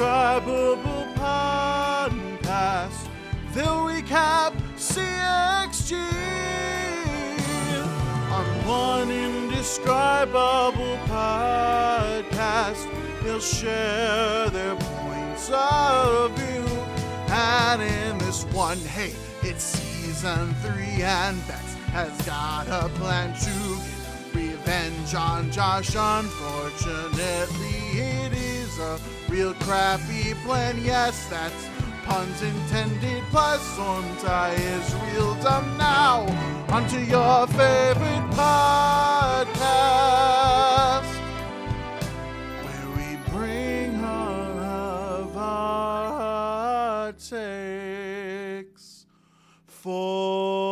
indescribable podcast. They'll recap CXG on one indescribable podcast. They'll share their points of view. And in this one, hey, it's season three, and Bets has got a plan to get revenge on Josh. Unfortunately, real crappy plan. Yes, that's puns intended. Plus, Sormtai is real dumb now. Onto your favorite podcast, where we bring all of our takes for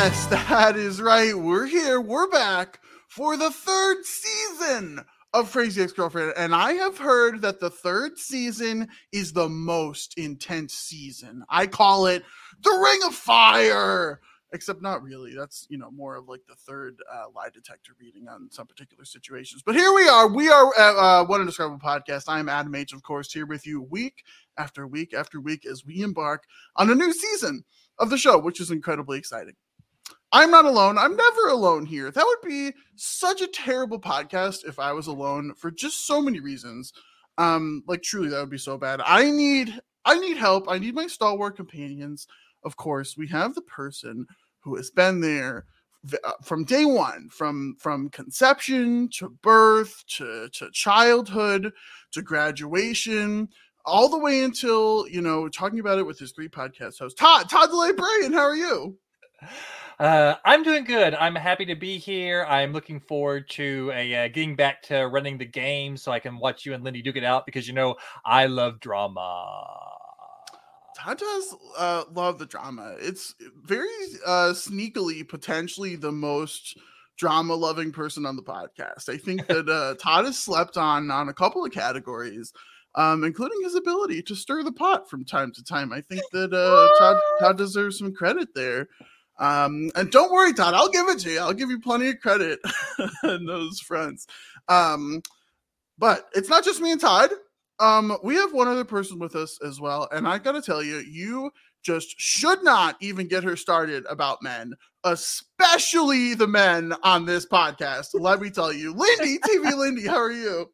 Yes, that is right. We're here. We're back for the third season of Crazy Ex Girlfriend. And I have heard that the third season is the most intense season. I call it the Ring of Fire. Except not really. That's, you know, more of like the third uh, lie detector reading on some particular situations. But here we are. We are at uh, One Indescribable Podcast. I am Adam H, of course, here with you week after week after week as we embark on a new season of the show, which is incredibly exciting. I'm not alone. I'm never alone here. That would be such a terrible podcast if I was alone for just so many reasons. Um, like truly, that would be so bad. I need, I need help. I need my stalwart companions. Of course, we have the person who has been there uh, from day one, from from conception to birth to to childhood to graduation, all the way until you know talking about it with his three podcast hosts. Todd, Todd DeLay Brain, how are you? Uh, I'm doing good. I'm happy to be here. I'm looking forward to a uh, getting back to running the game so I can watch you and Lindy duke it out because you know I love drama. Todd does uh, love the drama. It's very uh, sneakily, potentially the most drama loving person on the podcast. I think that uh, Todd has slept on on a couple of categories, um, including his ability to stir the pot from time to time. I think that uh, Todd, Todd deserves some credit there. Um, and don't worry, Todd, I'll give it to you. I'll give you plenty of credit on those fronts. Um, but it's not just me and Todd. Um, we have one other person with us as well, and I gotta tell you, you just should not even get her started about men, especially the men on this podcast. Let me tell you, Lindy, TV Lindy, how are you?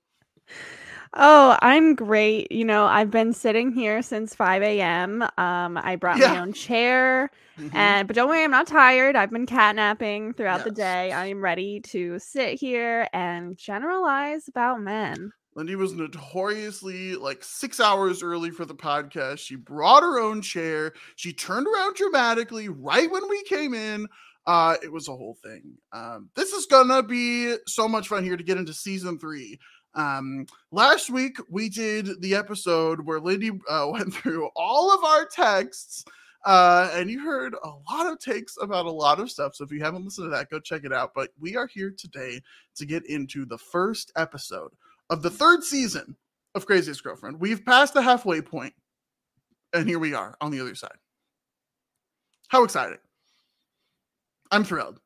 Oh, I'm great. You know, I've been sitting here since 5 a.m. Um, I brought Yeah. my own chair, Mhm. and but don't worry, I'm not tired. I've been catnapping throughout the day. I am ready to sit here and generalize about men. Lindy was notoriously like six hours early for the podcast. She brought her own chair. She turned around dramatically right when we came in. Uh, it was a whole thing. Um, this is gonna be so much fun here to get into season three. Um, last week we did the episode where Lindy uh, went through all of our texts. Uh, and you heard a lot of takes about a lot of stuff. So if you haven't listened to that, go check it out. But we are here today to get into the first episode of the third season of Crazy Ex Girlfriend. We've passed the halfway point, and here we are on the other side. How exciting! I'm thrilled.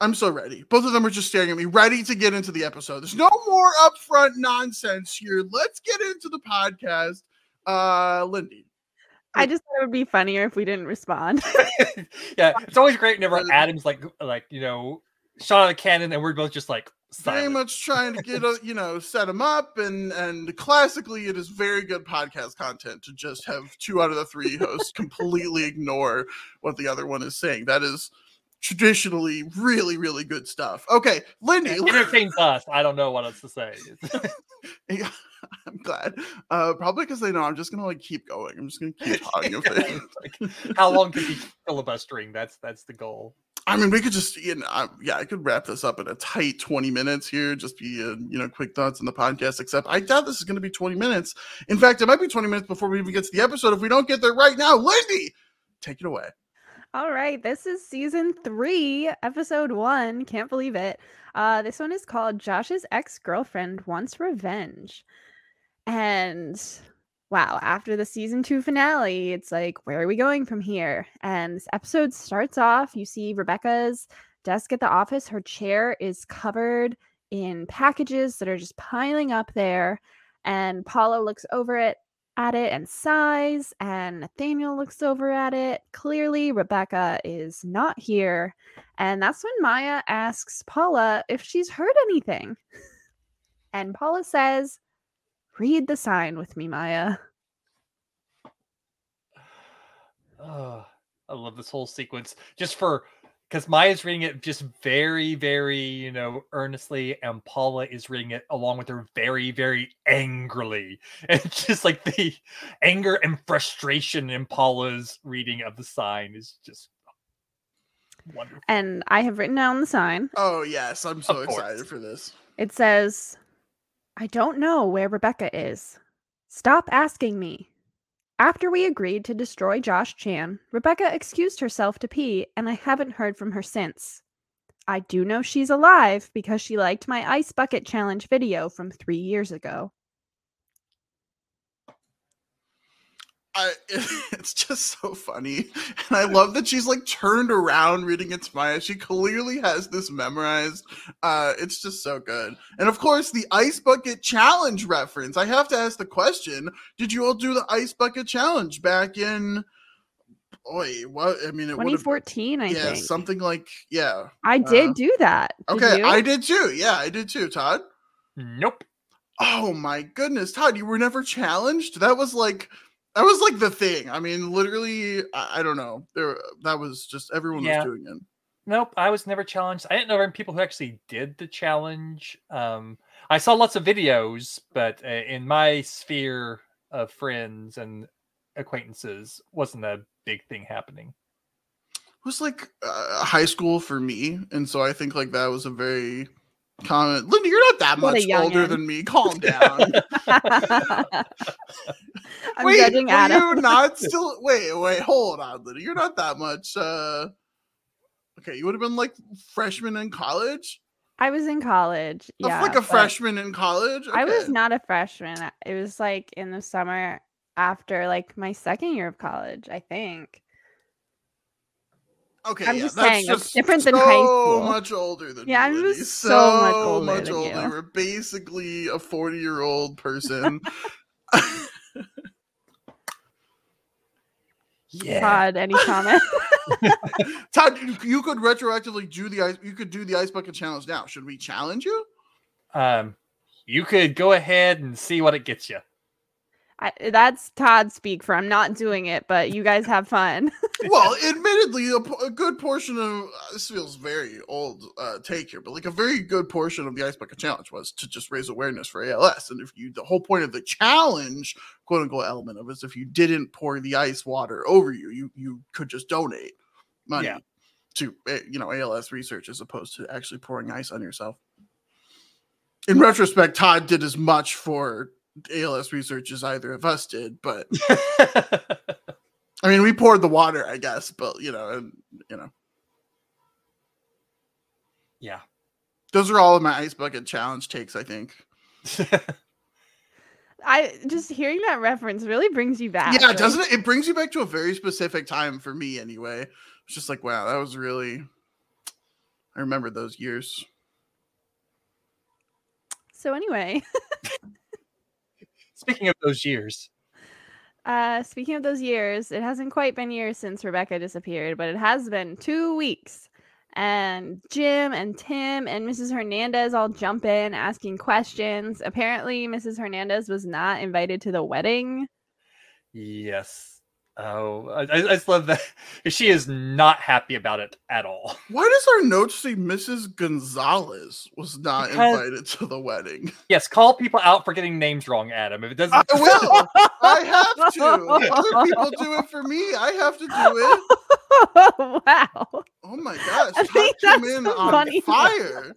I'm so ready. Both of them are just staring at me, ready to get into the episode. There's no more upfront nonsense here. Let's get into the podcast. Uh, Lindy. I just thought it would be funnier if we didn't respond. yeah, it's always great whenever Uh, Adam's like, like you know, shot out of the cannon, and we're both just like very silent. much trying to get a, you know set him up and and classically it is very good podcast content to just have two out of the three hosts completely ignore what the other one is saying that is traditionally really really good stuff okay lindy entertains us. I don't know what else to say. Yeah, i'm glad uh probably because they know i'm just gonna like keep going i'm just gonna keep talking it. Like, how long can we filibustering? That's that's the goal. I mean, we could just, you know, I, yeah, I could wrap this up in a tight 20 minutes here, just be, uh, you know, quick thoughts on the podcast, except I doubt this is going to be 20 minutes. In fact, it might be 20 minutes before we even get to the episode if we don't get there right now. Lindy, take it away. All right, this is season three, episode one. Can't believe it. Uh, this one is called Josh's ex girlfriend wants revenge. And wow, after the season two finale, it's like, where are we going from here? And this episode starts off. You see Rebecca's desk at the office. Her chair is covered in packages that are just piling up there. And Paula looks over it at it and sighs, and Nathaniel looks over at it. Clearly, Rebecca is not here. And that's when Maya asks Paula if she's heard anything. And Paula says, Read the sign with me, Maya. Oh, I love this whole sequence just for because Maya's reading it just very, very, you know, earnestly, and Paula is reading it along with her very, very angrily. And it's just like the anger and frustration in Paula's reading of the sign is just wonderful. And I have written down the sign. Oh yes, I'm so excited for this. It says, I don't know where Rebecca is. Stop asking me. After we agreed to destroy Josh Chan, Rebecca excused herself to pee, and I haven't heard from her since. I do know she's alive because she liked my ice bucket challenge video from three years ago. I, it's just so funny, and I love that she's like turned around reading it to Maya. She clearly has this memorized. Uh, it's just so good, and of course the ice bucket challenge reference. I have to ask the question: Did you all do the ice bucket challenge back in? Boy, what? I mean, it would have 2014, I yeah, think. something like yeah. I did uh, do that. Did Okay, you? I did too. Yeah, I did too. Todd. Nope. Oh my goodness, Todd, you were never challenged. That was like that was like the thing. I mean, literally, I, I don't know. There, that was just everyone Yeah. was doing it. Nope, I was never challenged. I didn't know people who actually did the challenge. Um, I saw lots of videos, but uh, in my sphere of friends and acquaintances, wasn't a big thing happening. It was like uh, high school for me, and so I think like that was a very common. Linda, you're not that What much older than me. Calm down. I'm wait, judging Adam. you not still? Wait, wait, hold on, Linda. You're not that much. uh Okay, you would have been like freshman in college. I was in college. Yeah, like a freshman in college. I was not a freshman. It was like in the summer after like my second year of college, I think. Okay, I'm yeah, just that's saying, it's different so than high school. much older than Yeah, I'm just so much older much than older. you. You're basically a 40 year old person. Yeah. Todd, any comment? Todd, you, you could retroactively do the ice. You could do the ice bucket challenge now. Should we challenge you? Um, you could go ahead and see what it gets you. I, that's Todd speak for. I'm not doing it, but you guys have fun. Well, admittedly, a, a good portion of uh, this feels very old uh, take here, but like a very good portion of the ice bucket challenge was to just raise awareness for ALS. And if you, the whole point of the challenge, quote unquote, element of it is if you didn't pour the ice water over you, you you could just donate money Yeah. to uh, you know ALS research as opposed to actually pouring ice on yourself. In retrospect, Todd did as much for ALS research as either of us did, but I mean, we poured the water, I guess, but you know, and you know, yeah. those are all of my ice bucket challenge takes. I think. I just hearing that reference really brings you back. yeah, like- doesn't it? It brings you back to a very specific time for me, anyway. It's just like, wow, that was really. I remember those years. So anyway, Speaking of those years, uh, speaking of those years, it hasn't quite been years since Rebecca disappeared, but it has been two weeks. And Jim and Tim and Mrs. Hernandez all jump in asking questions. Apparently, Mrs. Hernandez was not invited to the wedding. yes. Oh, I, I I just love that. She is not happy about it at all. Why does our note say Mrs. Gonzalez was not Because- invited to the wedding? Yes, call people out for getting names wrong, Adam. If it doesn't, I will. I have to. Other people do it for me. I have to do it. wow. Oh my gosh, I Todd think came in the on funny fire.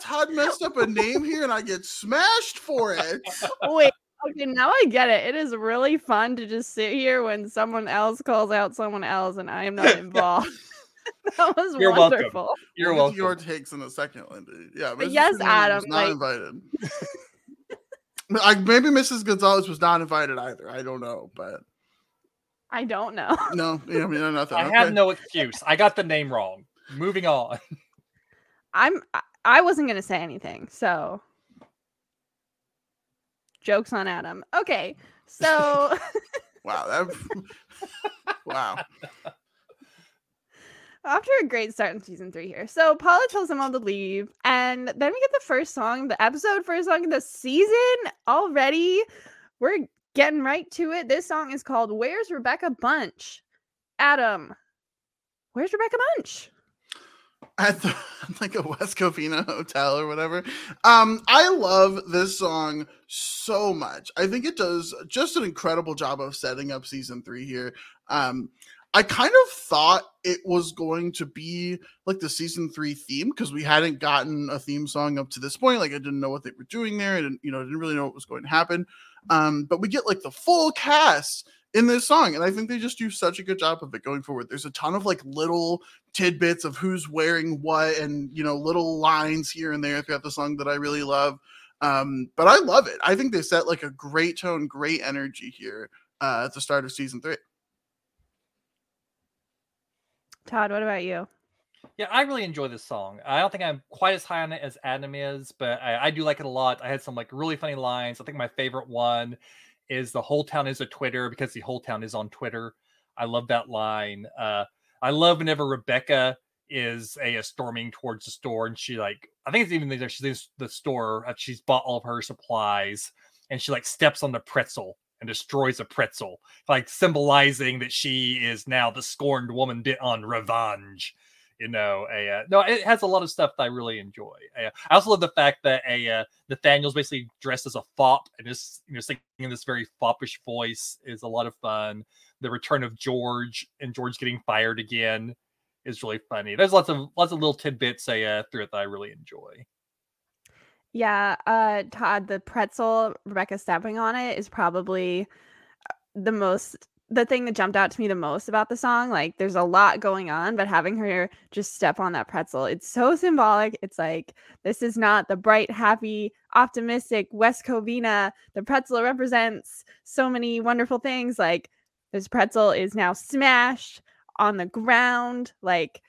Todd messed up a name here and I get smashed for it. Wait. Okay, now I get it. It is really fun to just sit here when someone else calls out someone else and I am not involved. that was You're welcome. wonderful. you're We'll welcome. your takes in a second, Lindy. Yeah, But Mrs. yes, Hernandez Adam, was not like- invited. I, maybe Mrs. Gonzalez was not invited either. I don't know, but I don't know. no, yeah, I mean, nothing. I okay. have no excuse. I got the name wrong. Moving on. I'm I- I wasn't gonna say anything, so jokes on Adam. Okay, so Wow, that wow. after a great start in season three here, so Paula tells them all to leave, and then we get the first song, the episode first song of the season already. We're getting right to it. This song is called "Where's Rebecca Bunch." Adam, where's Rebecca Bunch? At the like a West Covina hotel or whatever. Um, I love this song so much. I think it does just an incredible job of setting up season three here. Um, I kind of thought it was going to be like the season three theme because we hadn't gotten a theme song up to this point. Like I didn't know what they were doing there. I didn't, you know, didn't really know what was going to happen. Um, but we get like the full cast in this song, and I think they just do such a good job of it going forward. There's a ton of like little tidbits of who's wearing what and you know little lines here and there throughout the song that I really love. Um, but I love it. I think they set like a great tone, great energy here uh, at the start of season three. Todd, what about you? Yeah, I really enjoy this song. I don't think I'm quite as high on it as Adam is, but I, I do like it a lot. I had some like really funny lines. I think my favorite one is the whole town is a Twitter because the whole town is on Twitter. I love that line. Uh, I love whenever Rebecca is a, a storming towards the store and she like I think it's even there she's in the store uh, she's bought all of her supplies and she like steps on the pretzel and destroys a pretzel like symbolizing that she is now the scorned woman bit on revenge you know a uh, no it has a lot of stuff that i really enjoy. Uh, i also love the fact that a uh, nathaniel's basically dressed as a fop and just you know singing in this very foppish voice is a lot of fun. The return of george and george getting fired again is really funny. There's lots of lots of little tidbits uh, through it that i really enjoy. Yeah, uh Todd, the pretzel Rebecca stepping on it is probably uh, the most the thing that jumped out to me the most about the song. Like there's a lot going on, but having her just step on that pretzel, it's so symbolic. It's like this is not the bright, happy, optimistic West Covina. The pretzel represents so many wonderful things. Like this pretzel is now smashed on the ground. Like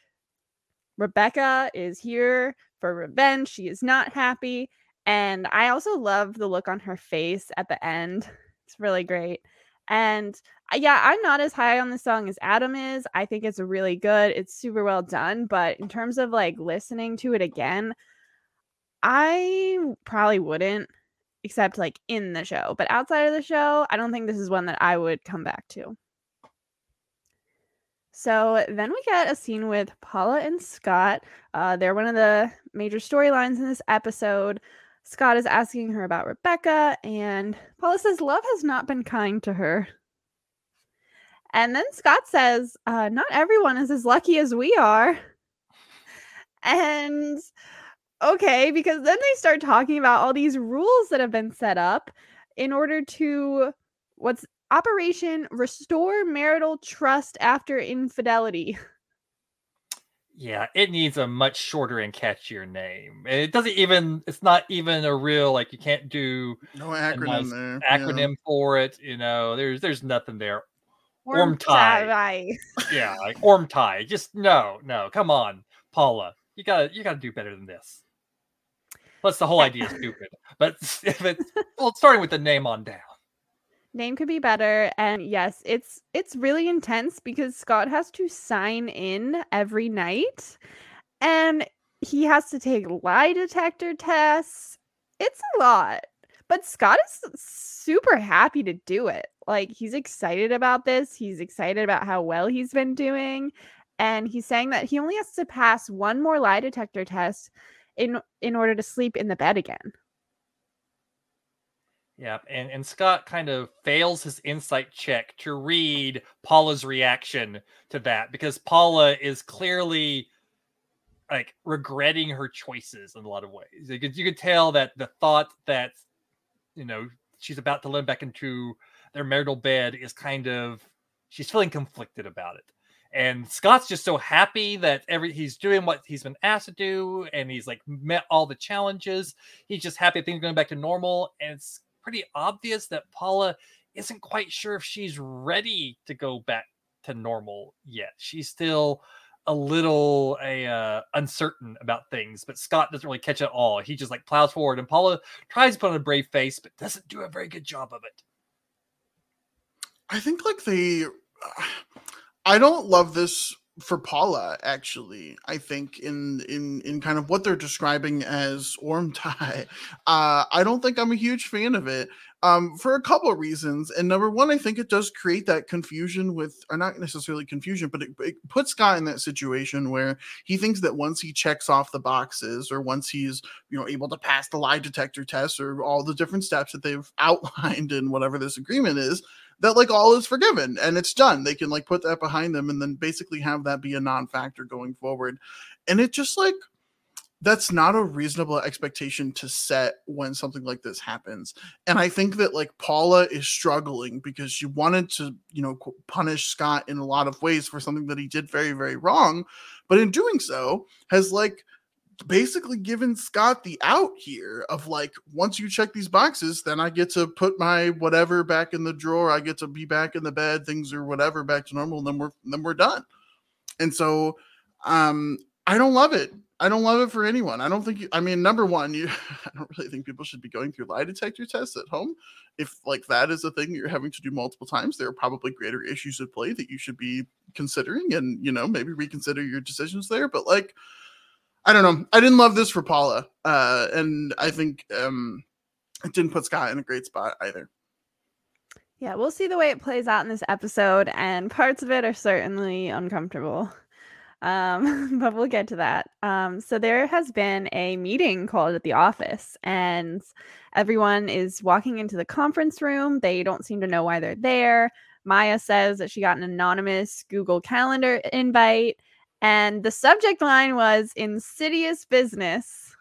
Rebecca is here for revenge. She is not happy. And I also love the look on her face at the end. It's really great. And uh, yeah, I'm not as high on the song as Adam is. I think it's really good. It's super well done. But in terms of like listening to it again, I probably wouldn't, except like in the show. But outside of the show, I don't think this is one that I would come back to. So then we get a scene with Paula and Scott. Uh, they're one of the major storylines in this episode. Scott is asking her about Rebecca, and Paula says love has not been kind to her. And then Scott says, uh, Not everyone is as lucky as we are. And okay, because then they start talking about all these rules that have been set up in order to what's Operation Restore Marital Trust After Infidelity. Yeah, it needs a much shorter and catchier name. It doesn't even it's not even a real like you can't do No acronym nice there. acronym for it, you know. There's there's nothing there. Worm Worm tie. tie. Yeah, like orm tie. Just no, no, come on, Paula. You gotta you gotta do better than this. Plus the whole idea is stupid. But if it's well, starting with the name on down. Name could be better. And yes, it's it's really intense because Scott has to sign in every night and he has to take lie detector tests. It's a lot. But Scott is super happy to do it. Like he's excited about this. He's excited about how well he's been doing. And he's saying that he only has to pass one more lie detector test in in order to sleep in the bed again. Yeah, and, and Scott kind of fails his insight check to read Paula's reaction to that because Paula is clearly like regretting her choices in a lot of ways. You could, you could tell that the thought that you know she's about to live back into their marital bed is kind of she's feeling conflicted about it. And Scott's just so happy that every he's doing what he's been asked to do, and he's like met all the challenges. He's just happy things are going back to normal, and it's pretty obvious that Paula isn't quite sure if she's ready to go back to normal yet. She's still a little a uh, uncertain about things, but Scott doesn't really catch it all. He just like plows forward, and Paula tries to put on a brave face, but doesn't do a very good job of it. I think like they, I don't love this for Paula. Actually, I think in in in kind of what they're describing as Ormtie, uh, I don't think I'm a huge fan of it um, for a couple of reasons. And number one, I think it does create that confusion with, or not necessarily confusion, but it, it, puts Scott in that situation where he thinks that once he checks off the boxes, or once he's you know able to pass the lie detector test, or all the different steps that they've outlined in whatever this agreement is, that like all is forgiven and it's done. They can like put that behind them and then basically have that be a non-factor going forward. And it just like that's not a reasonable expectation to set when something like this happens and i think that like paula is struggling because she wanted to you know punish scott in a lot of ways for something that he did very very wrong but in doing so has like basically given scott the out here of like once you check these boxes then i get to put my whatever back in the drawer i get to be back in the bed things are whatever back to normal and then we're then we're done and so um i don't love it I don't love it for anyone. I don't think. You, I mean, number one, you. I don't really think people should be going through lie detector tests at home. If like that is a thing you're having to do multiple times, there are probably greater issues at play that you should be considering, and you know maybe reconsider your decisions there. But like, I don't know. I didn't love this for Paula, uh, and I think um, it didn't put Scott in a great spot either. Yeah, we'll see the way it plays out in this episode, and parts of it are certainly uncomfortable. Um, but we'll get to that. Um, so there has been a meeting called at the office, and everyone is walking into the conference room. They don't seem to know why they're there. Maya says that she got an anonymous Google Calendar invite, and the subject line was insidious business.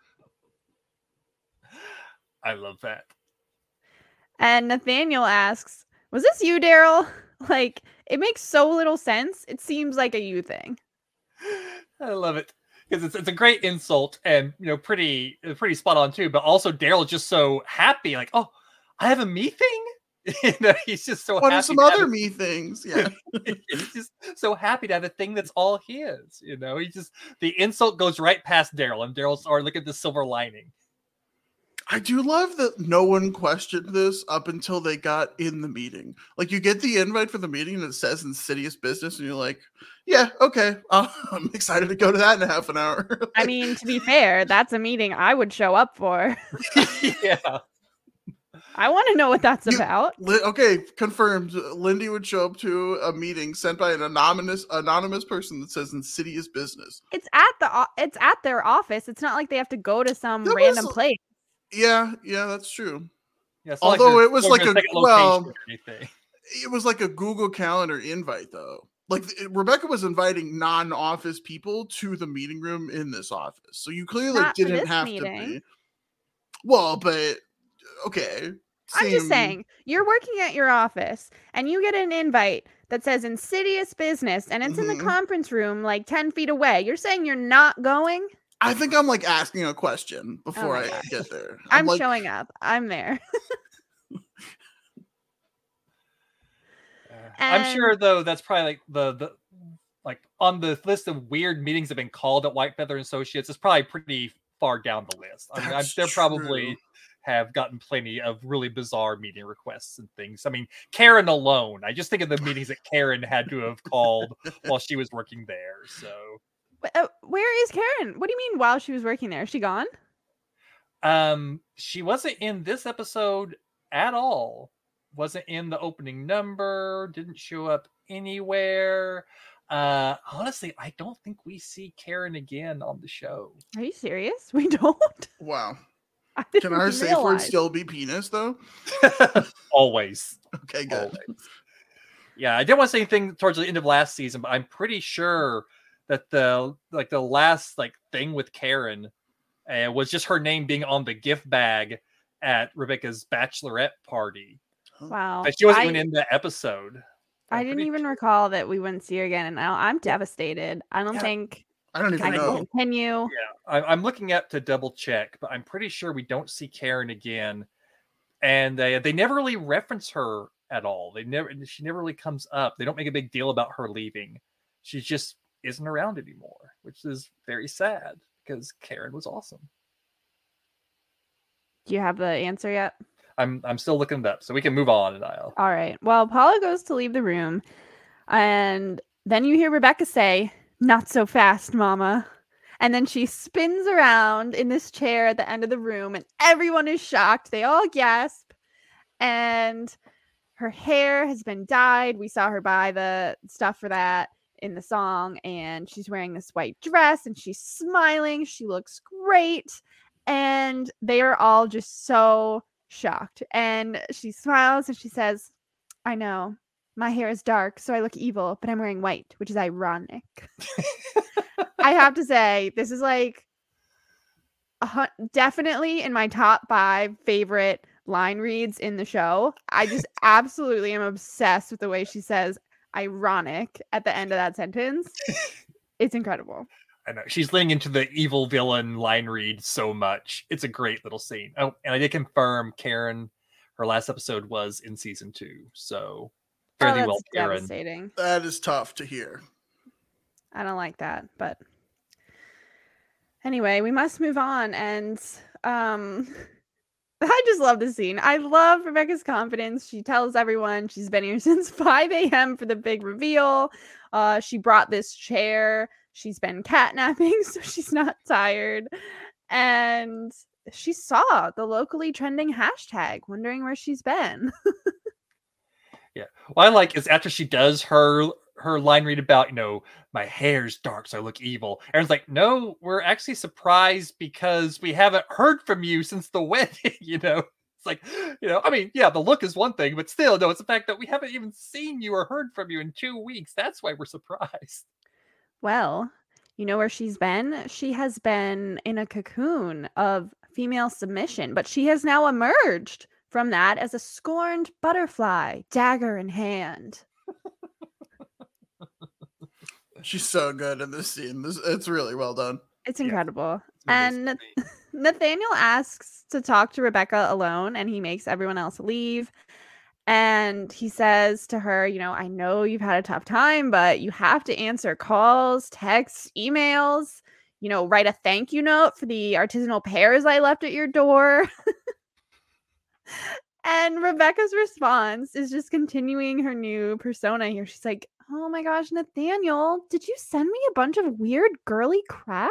I love that. And Nathaniel asks, Was this you, Daryl? Like, it makes so little sense. It seems like a you thing. I love it because it's, it's a great insult and you know pretty pretty spot on too. But also Daryl just so happy, like, oh, I have a me thing. you know, he's just so. What happy are some other me things? Yeah, he's just so happy to have a thing that's all his. You know, he just the insult goes right past Daryl, and Daryl's or look at the silver lining. I do love that no one questioned this up until they got in the meeting. Like you get the invite for the meeting and it says insidious business, and you're like, yeah, okay, uh, I'm excited to go to that in a half an hour. like, I mean, to be fair, that's a meeting I would show up for. yeah. I want to know what that's You- about. Li- okay, confirmed. Lindy would show up to a meeting sent by an anonymous anonymous person that says insidious business. It's at the it's at their office. It's not like they have to go to some That random was- place. Yeah, yeah, that's true. Yeah, it's Although they're it was going like a- well, location or anything. It was like a Google Calendar invite, though. Like th- Rebecca was inviting non-office people to the meeting room in this office, so you clearly Not didn't have meeting. to be. Well, but okay. I'm just saying, you're working at your office and you get an invite that says insidious business and it's in Mhm. the conference room like 10 feet away. You're saying you're not going? I think I'm like asking a question before Oh I gosh. get there. I'm, like, showing up. I'm there. Uh, I'm sure though that's probably like the the like on the list of weird meetings that have been called at Whitefeather Associates. It's probably pretty far down the list. I mean, I'm, they're probably true. Have gotten plenty of really bizarre meeting requests and things. I mean, Karen alone. I just think of the meetings that Karen had to have called while she was working there. So uh, where is Karen? What do you mean while she was working there? Is she gone? um she wasn't in this episode at all. Wasn't in the opening number, didn't show up anywhere. Uh honestly, I don't think we see Karen again on the show. Are you serious? We don't. Wow. I Can didn't our safe word still be penis though? Always. Okay, good. Always. Yeah, I didn't want to say anything towards the end of last season, but I'm pretty sure that the like the last like thing with Karen uh, was just her name being on the gift bag at Rebecca's bachelorette party. Wow. But she wasn't I, even in the episode. I I'm didn't even sure- recall that we wouldn't see her again, and now I'm devastated. I don't Yeah. think I don't I even can know. continue. Yeah, I, I'm looking up to double check, but I'm pretty sure we don't see Karen again. and they they never really reference her at all. They never she never really comes up. They don't make a big deal about her leaving. She just isn't around anymore, which is very sad because Karen was awesome. Do you have the answer yet? I'm I'm still looking it up, so we can move on, Niall. All right. Well, Paula goes to leave the room, and then you hear Rebecca say, "Not so fast, Mama." And then she spins around in this chair at the end of the room, and everyone is shocked. They all gasp. And her hair has been dyed. We saw her buy the stuff for that in the song, and she's wearing this white dress and she's smiling. She looks great. And they are all just so shocked. And she smiles and she says, I know my hair is dark, so I look evil, but I'm wearing white, which is ironic. I have to say, this is like definitely in my top five favorite line reads in the show. I just absolutely am obsessed with the way she says ironic at the end of that sentence. It's incredible. I know she's leaning into the evil villain line read so much. It's a great little scene. Oh, and I did confirm Karen, her last episode was in season two. So Oh, fairly that's well, Karen. devastating. That is tough to hear. I don't like that, but anyway, we must move on. And um, I just love this scene. I love Rebecca's confidence. She tells everyone she's been here since 5 a.m. for the big reveal. Uh, she brought this chair. She's been catnapping, so she's not tired. And she saw the locally trending hashtag, wondering where she's been. What I like is after she does her her line read about, you know, my hair's dark, so I look evil. Aaron's like, no, we're actually surprised because we haven't heard from you since the wedding, you know. It's like, you know, I mean, yeah, the look is one thing, but still, no, it's the fact that we haven't even seen you or heard from you in two weeks. That's why we're surprised. Well, you know where she's been? She has been in a cocoon of female submission, but she has now emerged from that as a scorned butterfly, dagger in hand. She's so good in this scene. This it's really well done. It's Yeah. incredible. It's And. Nathaniel asks to talk to Rebecca alone, and he makes everyone else leave. And he says to her, You know, I know you've had a tough time, but you have to answer calls, texts, emails, you know, write a thank you note for the artisanal pears I left at your door. and Rebecca's response is just continuing her new persona here. She's like, Oh my gosh, Nathaniel, did you send me a bunch of weird girly crap?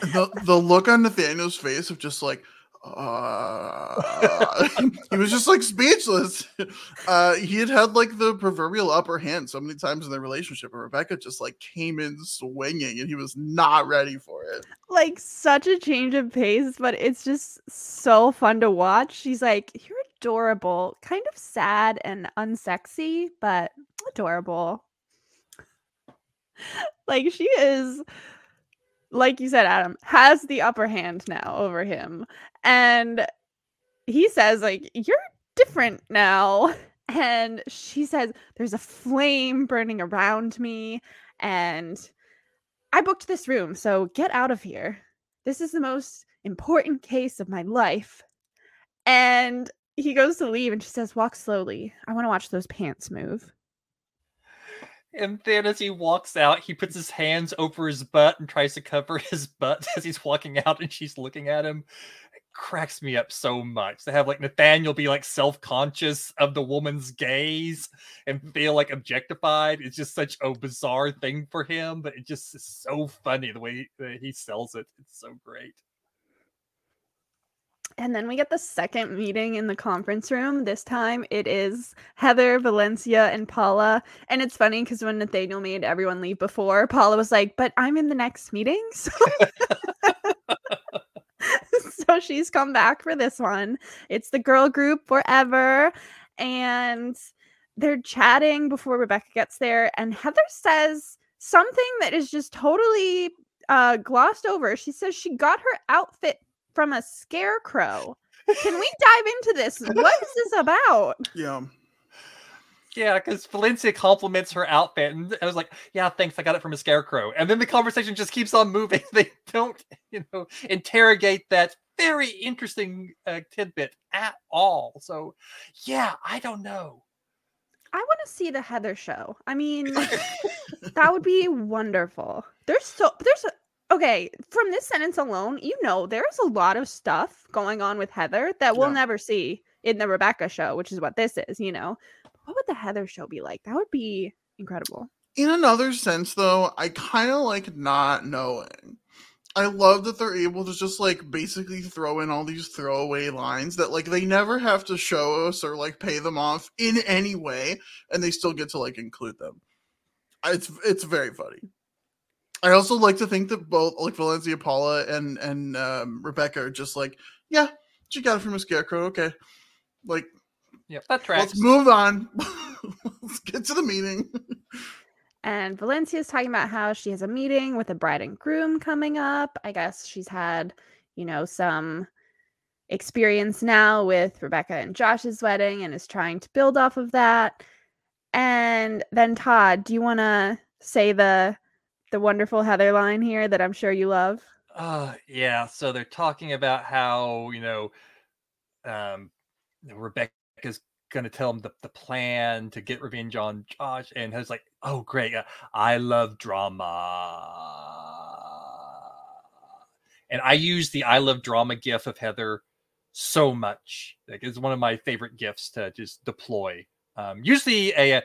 The the look on Nathaniel's face of just like uh, he was just like speechless. Uh, he had had like the proverbial upper hand so many times in their relationship, and Rebecca just like came in swinging, and he was not ready for it. like such a change of pace, but it's just so fun to watch. She's like, You're adorable, kind of sad and unsexy, but adorable. like she is like you said, Adam, has the upper hand now over him. And he says, like, you're different now. And she says, There's a flame burning around me. And I booked this room, so get out of here. This is the most important case of my life. And he goes to leave and she says, Walk slowly. I want to watch those pants move. And then as he walks out, he puts his hands over his butt and tries to cover his butt as he's walking out and she's looking at him. It cracks me up so much to have like Nathaniel be like self-conscious of the woman's gaze and feel like objectified. It's just such a bizarre thing for him, but it just is so funny the way that he sells it. It's so great. And then we get the second meeting in the conference room. This time it is Heather, Valencia, and Paula. And it's funny because when Nathaniel made everyone leave before, Paula was like, But I'm in the next meeting. So, so she's come back for this one. It's the girl group forever. And they're chatting before Rebecca gets there. And Heather says something that is just totally uh, glossed over. She says she got her outfit from a scarecrow. Can we dive into this? What is this about? Yeah. Yeah, because Valencia compliments her outfit, and I was like, "Yeah, thanks. I got it from a scarecrow." And then the conversation just keeps on moving. They don't, you know, interrogate that very interesting uh, tidbit at all. So, yeah, I don't know. I want to see the Heather show. I mean, that would be wonderful. There's so there's a, okay from this sentence alone, you know, there's a lot of stuff going on with Heather that we'll Yeah. never see in the Rebecca show, which is what this is. You know, what would the Heather show be like? That would be incredible. In another sense, though, I kind of like not knowing. I love that they're able to just like basically throw in all these throwaway lines that like they never have to show us or like pay them off in any way, and they still get to like include them. It's it's very funny. I also like to think that both like Valencia Paula and and um, Rebecca are just like, yeah, she got it from a scarecrow. Okay, like Yep, that tracks. let's move on. let's get to the meeting. And Valencia is talking about how she has a meeting with the bride and groom coming up. I guess she's had, you know, some experience now with Rebecca and Josh's wedding and is trying to build off of that. And then Todd, do you want to say the the wonderful Heather line here that I'm sure you love? Uh yeah, so they're talking about how, you know, um Rebecca's gonna tell him the, the plan to get revenge on Josh, and Heather's like, oh great, uh, I love drama. And I use the I love drama gif of Heather so much. Like it's one of my favorite gifs to just deploy. Um, usually a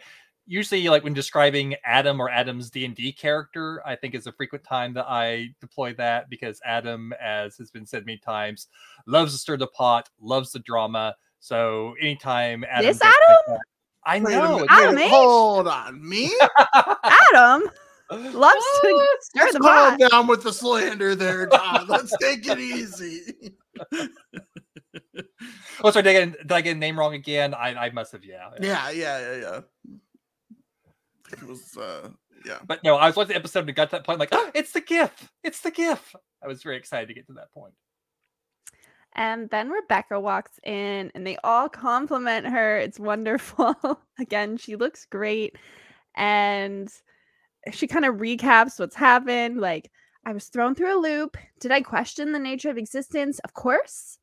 usually like when describing Adam or Adam's D&D character, I think is a frequent time that I deploy that because Adam, as has been said many times, loves to stir the pot, loves the drama. So anytime Adam This does like Adam? that- I know. minute, Adam H? hold on, me? Adam loves to stir Let's the calm pot. down with the slander there, Todd. Let's take it easy. Oh, sorry, did I, get, did I get a name wrong again? I, I must have, yeah. Yeah, yeah, yeah, yeah. I think it was, uh, yeah. But no, I was watching the episode and got to that point, like, oh, it's the GIF. It's the GIF. I was very excited to get to that point. And then Rebecca walks in and they all compliment her. It's wonderful. Again, she looks great. And she kind of recaps what's happened. Like, I was thrown through a loop. Did I question the nature of existence? Of course.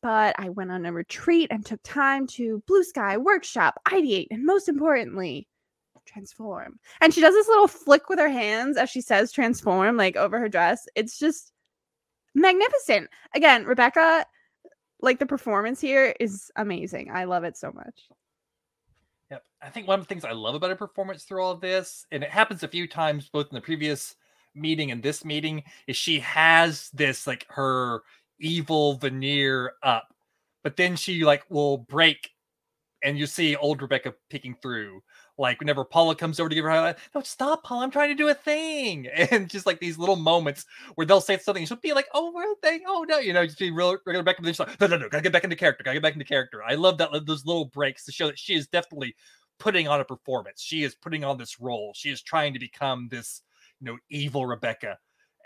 But I went on a retreat and took time to blue sky, workshop, ideate, and most importantly, transform. And she does this little flick with her hands as she says transform, like over her dress. It's just magnificent. Again, Rebecca, like the performance here is amazing. I love it so much. Yep. I think one of the things I love about her performance through all of this, and it happens a few times both in the previous meeting and this meeting, is she has this like her evil veneer up, but then she like will break and you see old Rebecca peeking through. Like whenever Paula comes over to give her a no, stop, Paula, I'm trying to do a thing. And just like these little moments where they'll say something, she'll be like, Oh, real thing, oh no, you know, just be real regular Rebecca, but then she's like, no, no, no, gotta get back into character, gotta get back into character. I love that those little breaks to show that she is definitely putting on a performance. She is putting on this role. She is trying to become this, you know, evil Rebecca.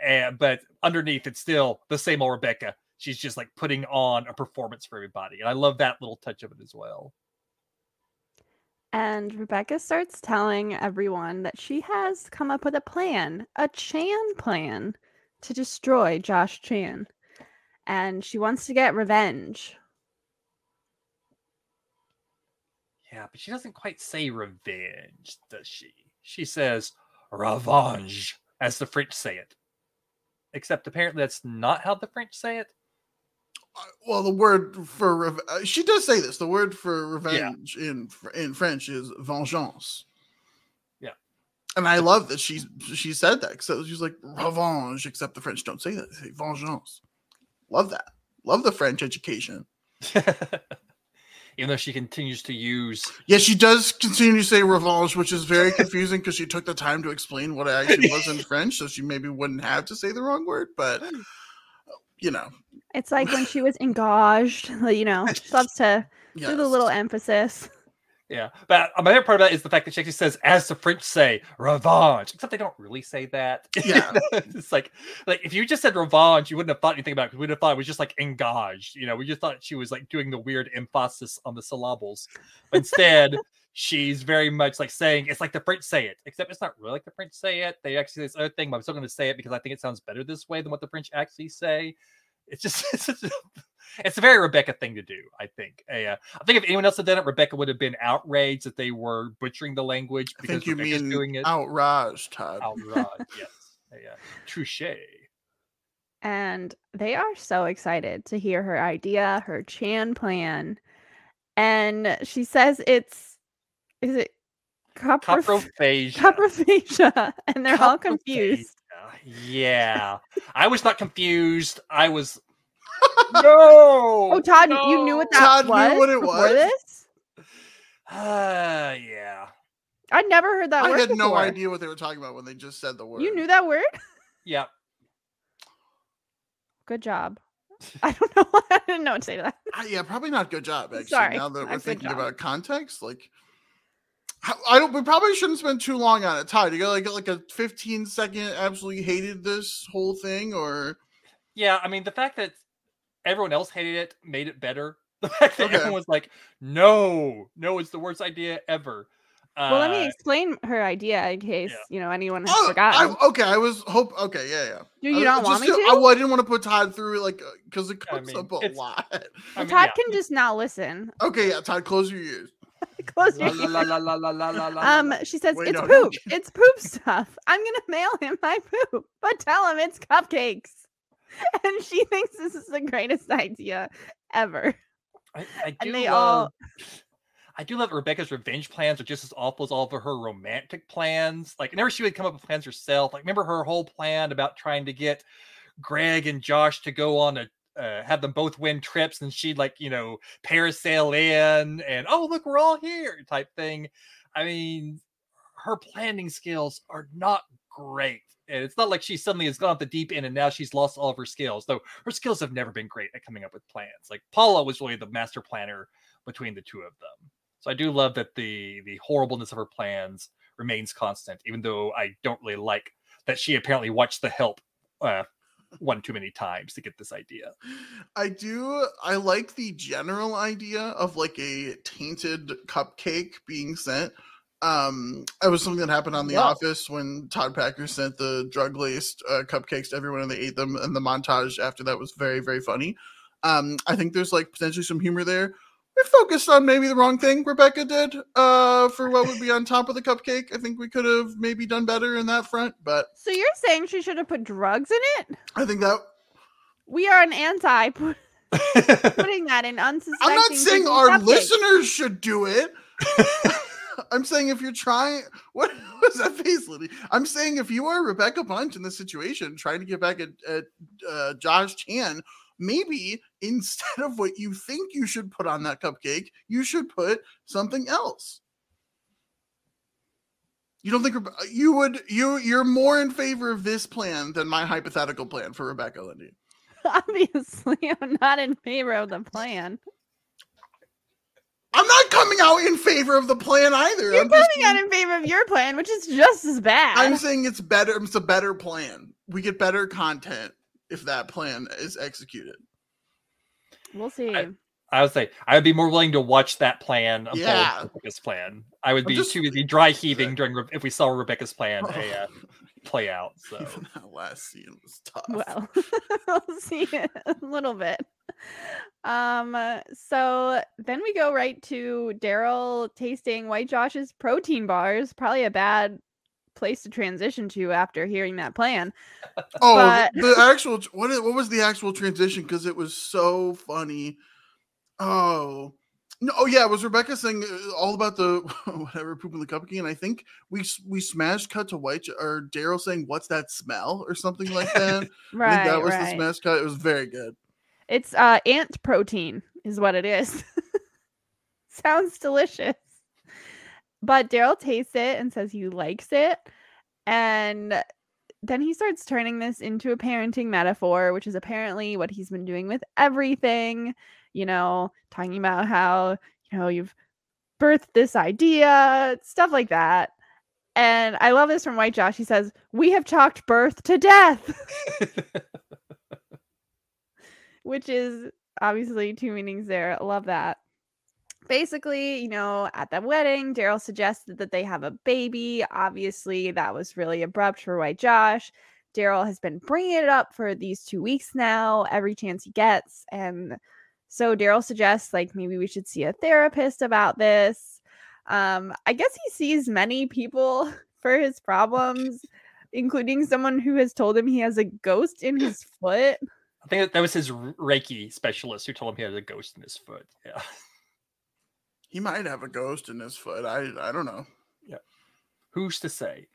And but underneath it's still the same old Rebecca. She's just like putting on a performance for everybody. And I love that little touch of it as well. And Rebecca starts telling everyone that she has come up with a plan, a Chan plan to destroy Josh Chan. And she wants to get revenge. Yeah, but she doesn't quite say revenge, does she? She says revenge, as the French say it. Except apparently that's not how the French say it. Well, the word for rev- uh, she does say this. The word for revenge in in French is vengeance. Yeah. and I love that she's she said that because she's like revenge, except the French don't say that; they say vengeance. Love that. Love the French education. Even though she continues to use Yeah, she does continue to say revenge, which is very confusing because she took the time to explain what it actually was in French, so she maybe wouldn't have to say the wrong word. But you know, It's like when she was engaged, you know, she loves to do the little emphasis. Yeah, but my favorite part of that is the fact that she actually says, "As the French say, revenge." Except they don't really say that. Yeah. it's like, like if you just said revenge, you wouldn't have thought anything about it because we'd have thought it was just like engaged. You know, we just thought she was like doing the weird emphasis on the syllables. But instead, she's very much like saying it's like the French say it, except it's not really like the French say it. They actually say this other thing, but I'm still going to say it because I think it sounds better this way than what the French actually say. it's just it's, just, it's a very Rebecca thing to do. I think. Uh, I think if anyone else had done it, Rebecca would have been outraged that they were butchering the language I because think you Rebecca's mean doing it. outraged, Todd. Outraged, yes. Yeah, touche. and they are so excited to hear her idea, her Chan plan. And she says it's is it coproph- Coprophagia. coprophagia and they're all confused. Yeah, I was not confused. I was. no. Oh, Todd, you knew what that Todd knew what it was? this? Uh, yeah, I'd never heard that I word I had no idea what they were talking about when they just said the word. You knew that word? yeah. Good job. I don't know. I didn't know what to say to that. Uh, yeah, probably not good job. Actually, Sorry, now that not we're thinking job. about context, like how- I don't. We probably shouldn't spend too long on it. Todd, you got like like a 15 second. Absolutely hated this whole thing, or Yeah, I mean the fact that everyone else hated it made it better. The fact that Okay. everyone was like, "No, no, it's the worst idea ever." Uh, well, let me explain her idea in case yeah. you know anyone has oh, forgotten. I, okay. I was hope. Okay, yeah, yeah. Do you Uh, not want just me to? I, well, I didn't want to put Todd through it, like because it I comes mean, up a lot. I well, mean, Todd yeah. can just not listen. Okay, yeah, Todd, close your ears. Close La, your la, la, la, la, la, la, la, Um, she says Wait, it's no, no, poop. It's poop stuff. I'm gonna mail him my poop, but tell him it's cupcakes. And she thinks this is the greatest idea ever. I, I do and they love. all- I do love Rebecca's revenge plans are just as awful as all of her romantic plans. Like, whenever she would come up with plans herself, like remember her whole plan about trying to get Greg and Josh to go on a uh, have them both win trips, and she'd like you know parasail in, and oh look, we're all here type thing. I mean, her planning skills are not great. And it's not like she suddenly has gone off the deep end and now she's lost all of her skills, though her skills have never been great at coming up with plans. Like Paula was really the master planner between the two of them. So I do love that the the horribleness of her plans remains constant, even though I don't really like that she apparently watched The Help uh, one too many times to get this idea. I do. I like the general idea of like a tainted cupcake being sent. Um, it was something that happened on The Yeah. Office when Todd Packer sent the drug laced uh, cupcakes to everyone and they ate them, and the montage after that was very, very funny. Um, I think there's like potentially some humor there. We focused on maybe the wrong thing Rebecca did uh, for what would be on top of the cupcake. I think we could have maybe done better in that front, but So you're saying she should have put drugs in it? I think that We are an anti put, putting that in unsuspecting. I'm not saying our listeners should do it. I'm saying if you're trying, what was that face, Lindy? I'm saying if you are Rebecca Bunch in this situation, trying to get back at, at uh, Josh Chan, maybe instead of what you think you should put on that cupcake, you should put something else. You don't think uh, you would you you're more in favor of this plan than my hypothetical plan for Rebecca Lindy. Obviously, I'm not in favor of the plan. I'm not coming out in favor of the plan either. You're I'm just coming out in favor of your plan, which is just as bad. I'm saying it's better. It's a better plan. We get better content if that plan is executed. we'll see. I would say I would be more willing to watch that plan unfold Yeah. Rebecca's plan. I would I'm be just- too busy dry heaving during Re- if we saw Rebecca's plan uh, play out. So Even that last scene was tough. Well, we'll see a little bit. Um, uh, so then we go right to Daryl tasting White Josh's protein bars. Probably a bad place to transition to after hearing that plan. oh, but- the actual what? What was the actual transition? Because it was so funny. Oh. No, oh yeah, it was Rebecca saying uh, all about the whatever poop in the cupcake, and I think we we smashed cut to White or Daryl saying, "What's that smell?" or something like that. I Right, think that was the right. smash cut. It was very good. It's uh ant protein is what it is. Sounds delicious. But Daryl tastes it and says he likes it. And then he starts turning this into a parenting metaphor, which is apparently what he's been doing with everything, you know, talking about how, you know, you've birthed this idea, stuff like that. And I love this from White Josh. He says, We have chalked birth to death. which is obviously two meanings there. Love that. Basically, you know, at the wedding, Daryl suggested that they have a baby. Obviously, that was really abrupt for White Josh. Daryl has been bringing it up for these two weeks now, every chance he gets. And so Daryl suggests, like, maybe we should see a therapist about this. Um, I guess he sees many people for his problems, including someone who has told him he has a ghost in his foot. I think that was his Reiki specialist who told him he had a ghost in his foot. Yeah. He might have a ghost in his foot. I I don't know. Yeah. Who's to say?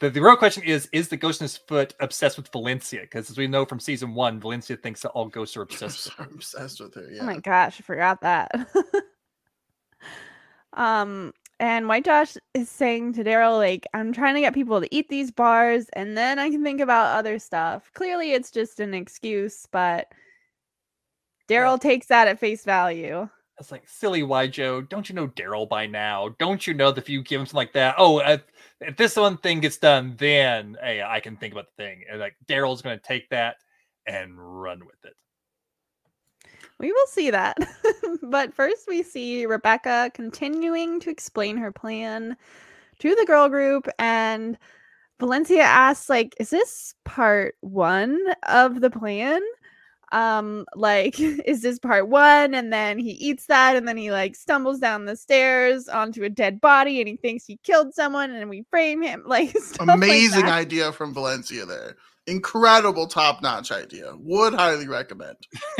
The, the real question is Is the ghost in his foot obsessed with Valencia? Because as we know from season one, Valencia thinks that all ghosts are obsessed with her. obsessed with her. Yeah. Oh my gosh, I forgot that. um, and White Josh is saying to Daryl, like, I'm trying to get people to eat these bars and then I can think about other stuff. Clearly, it's just an excuse, but Daryl Yeah. takes that at face value. It's like silly White Josh. Don't you know Daryl by now? Don't you know that if you give him something like that, oh, if, if this one thing gets done, then hey, I can think about the thing. And like Daryl's going to take that and run with it. We will see that. but first, we see Rebecca continuing to explain her plan to the girl group. And Valencia asks, like, is this part one of the plan? Um, like, is this part one? And then he eats that, and then he like stumbles down the stairs onto a dead body, and he thinks he killed someone, and we frame him. Like, stuff like Amazing that. idea from Valencia there. Incredible top notch idea. Would highly recommend.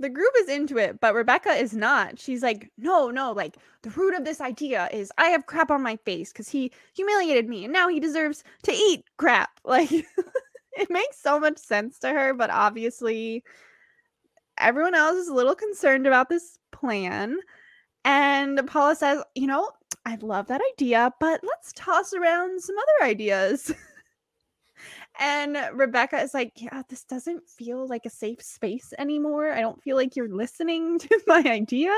the group is into it, but Rebecca is not. She's like, no, no, like the root of this idea is I have crap on my face because he humiliated me and now he deserves to eat crap. Like, it makes so much sense to her, but obviously, everyone else is a little concerned about this plan. And Paula says, you know, I love that idea, but let's toss around some other ideas. And Rebecca is like, Yeah, this doesn't feel like a safe space anymore. I don't feel like you're listening to my idea.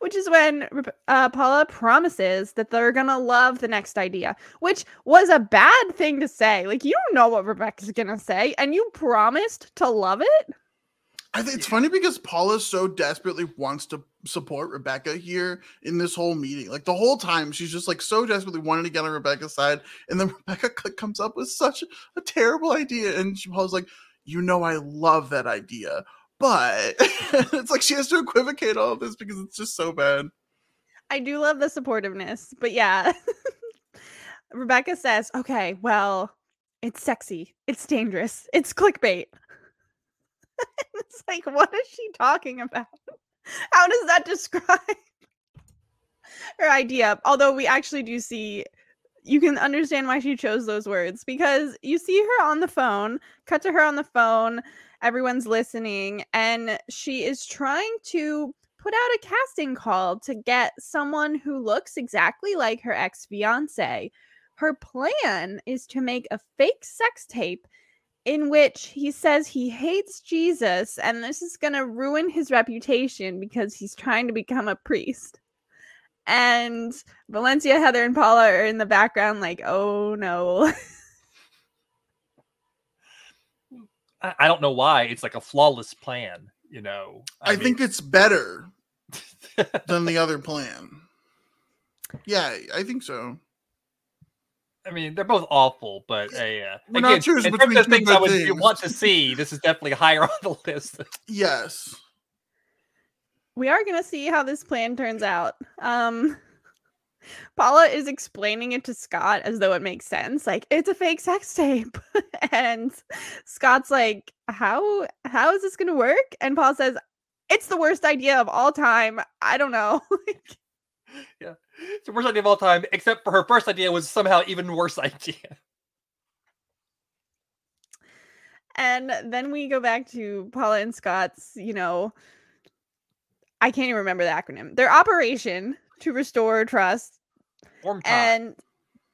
Which is when uh, Paula promises that they're to love the next idea, which was a bad thing to say. Like, you don't know what Rebecca's to say, and you promised to love it. I it's funny because Paula so desperately wants to support Rebecca here in this whole meeting. Like the whole time, she's just like so desperately wanting to get on Rebecca's side, and then Rebecca comes up with such a terrible idea, and she Paula's like, "You know, I love that idea." But it's like she has to equivocate all this because it's just so bad. I do love the supportiveness, but yeah. Rebecca says, okay, well, it's sexy, it's dangerous, it's clickbait. it's like, what is she talking about? How does that describe her idea? Although we actually do see, you can understand why she chose those words because you see her on the phone, cut to her on the phone, everyone's listening, and she is trying to put out a casting call to get someone who looks exactly like her ex fiance. Her plan is to make a fake sex tape in which he says he hates Jesus and this is going to ruin his reputation because he's trying to become a priest. And Valencia, Heather, and Paula are in the background, like, oh no. I, I don't know why. It's like a flawless plan, you know. I, think it's better than the other plan. Yeah, I think so. I mean, they're both awful, but uh, We're not again, choosing in terms of things I good would things. want to see, this is definitely higher on the list. Yes. we are going to see how this plan turns out. Um Paula is explaining it to Scott as though it makes sense. Like, it's a fake sex tape. and Scott's like, "How how is this going to work?" And Paul says, "It's the worst idea of all time. I don't know." Yeah. It's the worst idea of all time, except for her first idea was somehow even worse idea. and then we go back to Paula and Scott's, you know, I can't even remember the acronym. Their operation to restore trust Warm time. And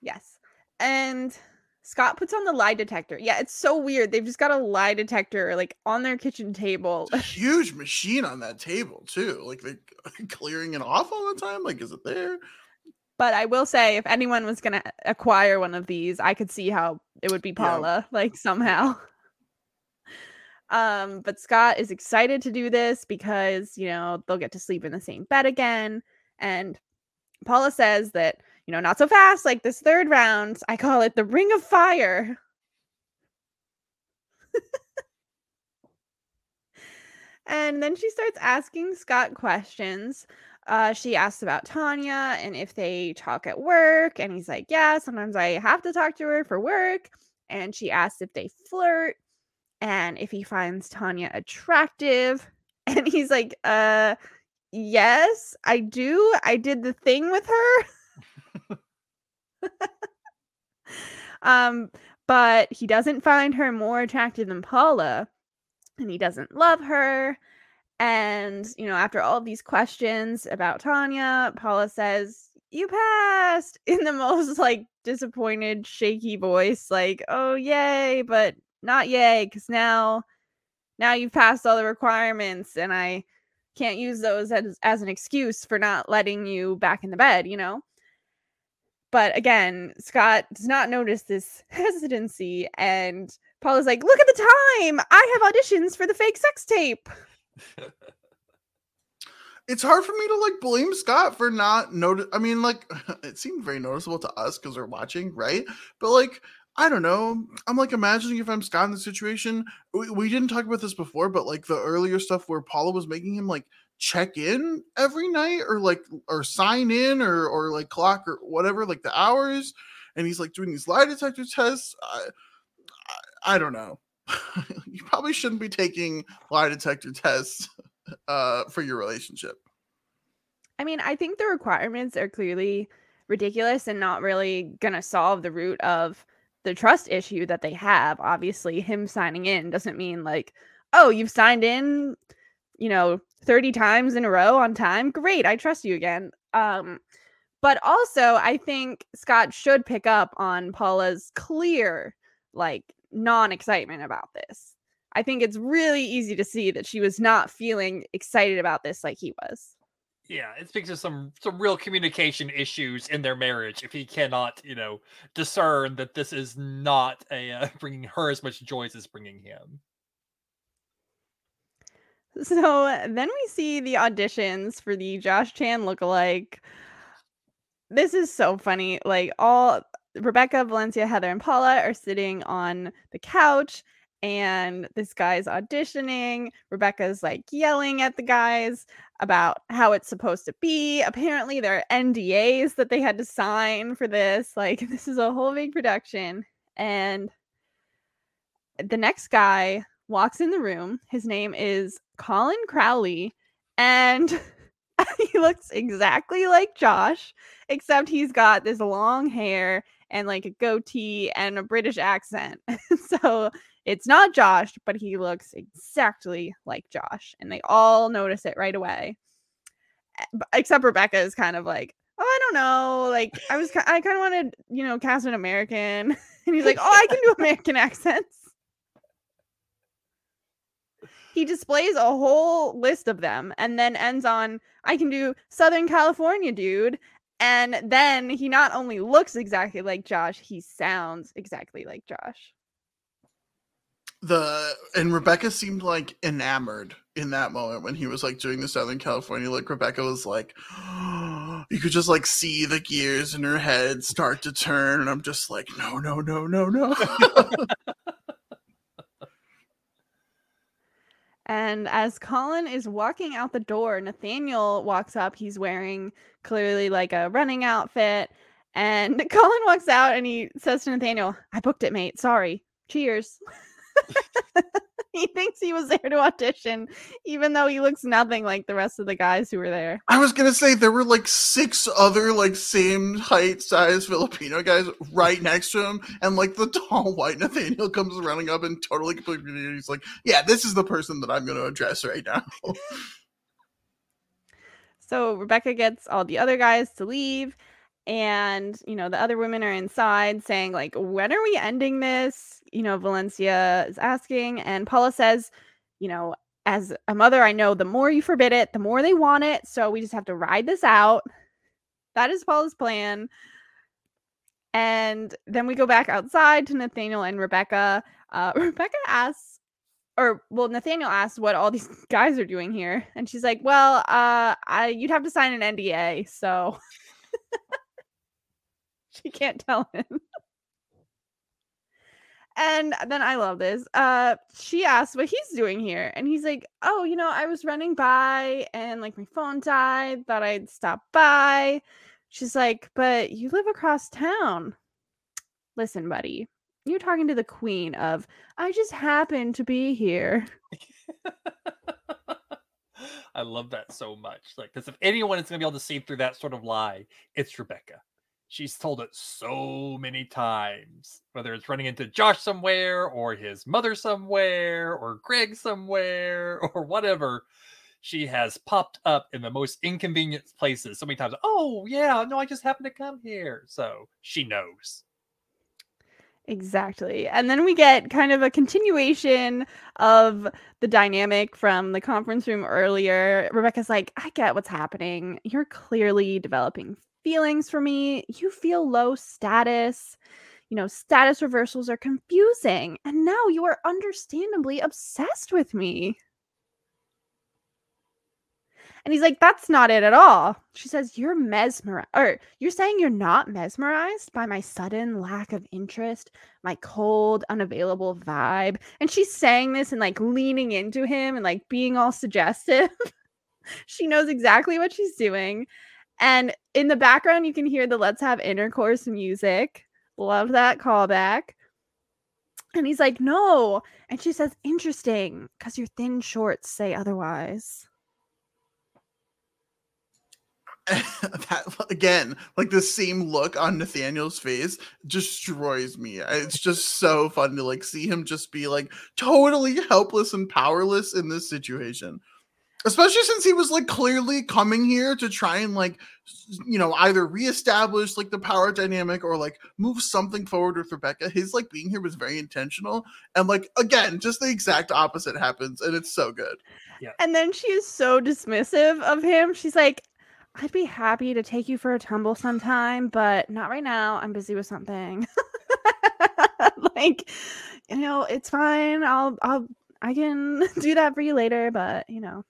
yes. And Scott puts on the lie detector. Yeah, it's so weird. They've just got a lie detector like on their kitchen table. A huge machine on that table too. Like they're clearing it off all the time. Like, is it there? But I will say if anyone was going to acquire one of these, I could see how it would be Yeah. Paula like somehow. Um but Scott is excited to do this because, you know, they'll get to sleep in the same bed again and Paula says that you know, not so fast like this third round. I call it the ring of fire. and then she starts asking Scott questions. Uh, she asks about Tanya and if they talk at work. And he's like, Yeah, sometimes I have to talk to her for work. And she asks if they flirt and if he finds Tanya attractive. And he's like, Uh, yes, I do. I did the thing with her. um, but he doesn't find her more attractive than Paula and he doesn't love her. And, you know, after all these questions about Tanya, Paula says, You passed in the most like disappointed, shaky voice, like, Oh, yay, but not yay, because now, now you've passed all the requirements and I can't use those as, as an excuse for not letting you back in the bed, you know? But again, Scott does not notice this hesitancy and Paula's like, look at the time. I have auditions for the fake sex tape. it's hard for me to like blame Scott for not notice. I mean, like it seemed very noticeable to us because we're watching, right? But like, I don't know. I'm like imagining if I'm Scott in the situation. We, we didn't talk about this before, but like the earlier stuff where Paula was making him like check in every night or like or sign in or or like clock or whatever, like the hours, and he's like doing these lie detector tests. I, I, I don't know. you probably shouldn't be taking lie detector tests uh, for your relationship. I mean, I think the requirements are clearly ridiculous and not really to solve the root of the trust issue that they have. Obviously, him signing in doesn't mean like, oh, you've signed in, you know, 30 times in a row on time. Great, I trust you again. Um, but also, I think Scott should pick up on Paula's clear, like, non excitement about this. I think it's really easy to see that she was not feeling excited about this like he was. Yeah, it speaks to some some real communication issues in their marriage if he cannot, you know, discern that this is not a uh, bringing her as much joy as it's bringing him. So then we see the auditions for the Josh Chan lookalike. This is so funny. Like all Rebecca, Valencia, Heather, and Paula are sitting on the couch and this guy's auditioning. Rebecca's like yelling at the guys about how it's supposed to be. Apparently, there are NDAs that they had to sign for this. Like, this is a whole big production. And the next guy walks in the room. His name is Colin Crowley. And he looks exactly like Josh, except he's got this long hair and like a goatee and a British accent. so it's not Josh, but he looks exactly like Josh. And they all notice it right away. Except Rebecca is kind of like, oh, I don't know. Like, I was, I kind of wanted, you know, cast an American. And he's like, oh, I can do American accents. He displays a whole list of them and then ends on, I can do Southern California, dude. And then he not only looks exactly like Josh, he sounds exactly like Josh. The and Rebecca seemed like enamored in that moment when he was like doing the Southern California. Like Rebecca was like, you could just like see the gears in her head start to turn, and I'm just like, no, no, no, no, no. And as Colin is walking out the door, Nathaniel walks up. He's wearing clearly like a running outfit. And Colin walks out and he says to Nathaniel, I booked it, mate. Sorry. Cheers. he thinks he was there to audition, even though he looks nothing like the rest of the guys who were there. I was gonna say there were like six other like same height size Filipino guys right next to him, and like the tall white Nathaniel comes running up and totally completely he's like, Yeah, this is the person that I'm gonna address right now. so Rebecca gets all the other guys to leave and you know the other women are inside saying like when are we ending this? You know valencia is asking and paula says you know as a mother i know the more you forbid it the more they want it so we just have to ride this out. That is paula's plan. And then we go back outside to nathaniel and rebecca. Uh, rebecca asks or well nathaniel asks what all these guys are doing here and she's like well uh I, you'd have to sign an nda so she can't tell him. And then I love this. Uh she asks what he's doing here. And he's like, Oh, you know, I was running by and like my phone died, thought I'd stop by. She's like, But you live across town. Listen, buddy, you're talking to the queen of I just happened to be here. I love that so much. Like, because if anyone is going to be able to see through that sort of lie, it's Rebecca. She's told it so many times, whether it's running into Josh somewhere, or his mother somewhere, or Greg somewhere, or whatever. She has popped up in the most inconvenient places so many times. Oh, yeah, no, I just happened to come here. So she knows. Exactly. And then we get kind of a continuation of the dynamic from the conference room earlier. Rebecca's like, I get what's happening. You're clearly developing feelings for me. You feel low status. You know, status reversals are confusing. And now you are understandably obsessed with me. And he's like, That's not it at all. She says, You're mesmerized, or you're saying you're not mesmerized by my sudden lack of interest, my cold, unavailable vibe. And she's saying this and like leaning into him and like being all suggestive. she knows exactly what she's doing. And in the background, you can hear the Let's Have Intercourse music. Love that callback. And he's like, No. And she says, Interesting, because your thin shorts say otherwise. that again, like the same look on Nathaniel's face destroys me. It's just so fun to like see him just be like totally helpless and powerless in this situation. Especially since he was like clearly coming here to try and like you know either reestablish like the power dynamic or like move something forward with Rebecca. His like being here was very intentional and like again, just the exact opposite happens and it's so good. Yeah. And then she is so dismissive of him. She's like, I'd be happy to take you for a tumble sometime, but not right now. I'm busy with something. like, you know, it's fine. I'll I'll I can do that for you later, but you know.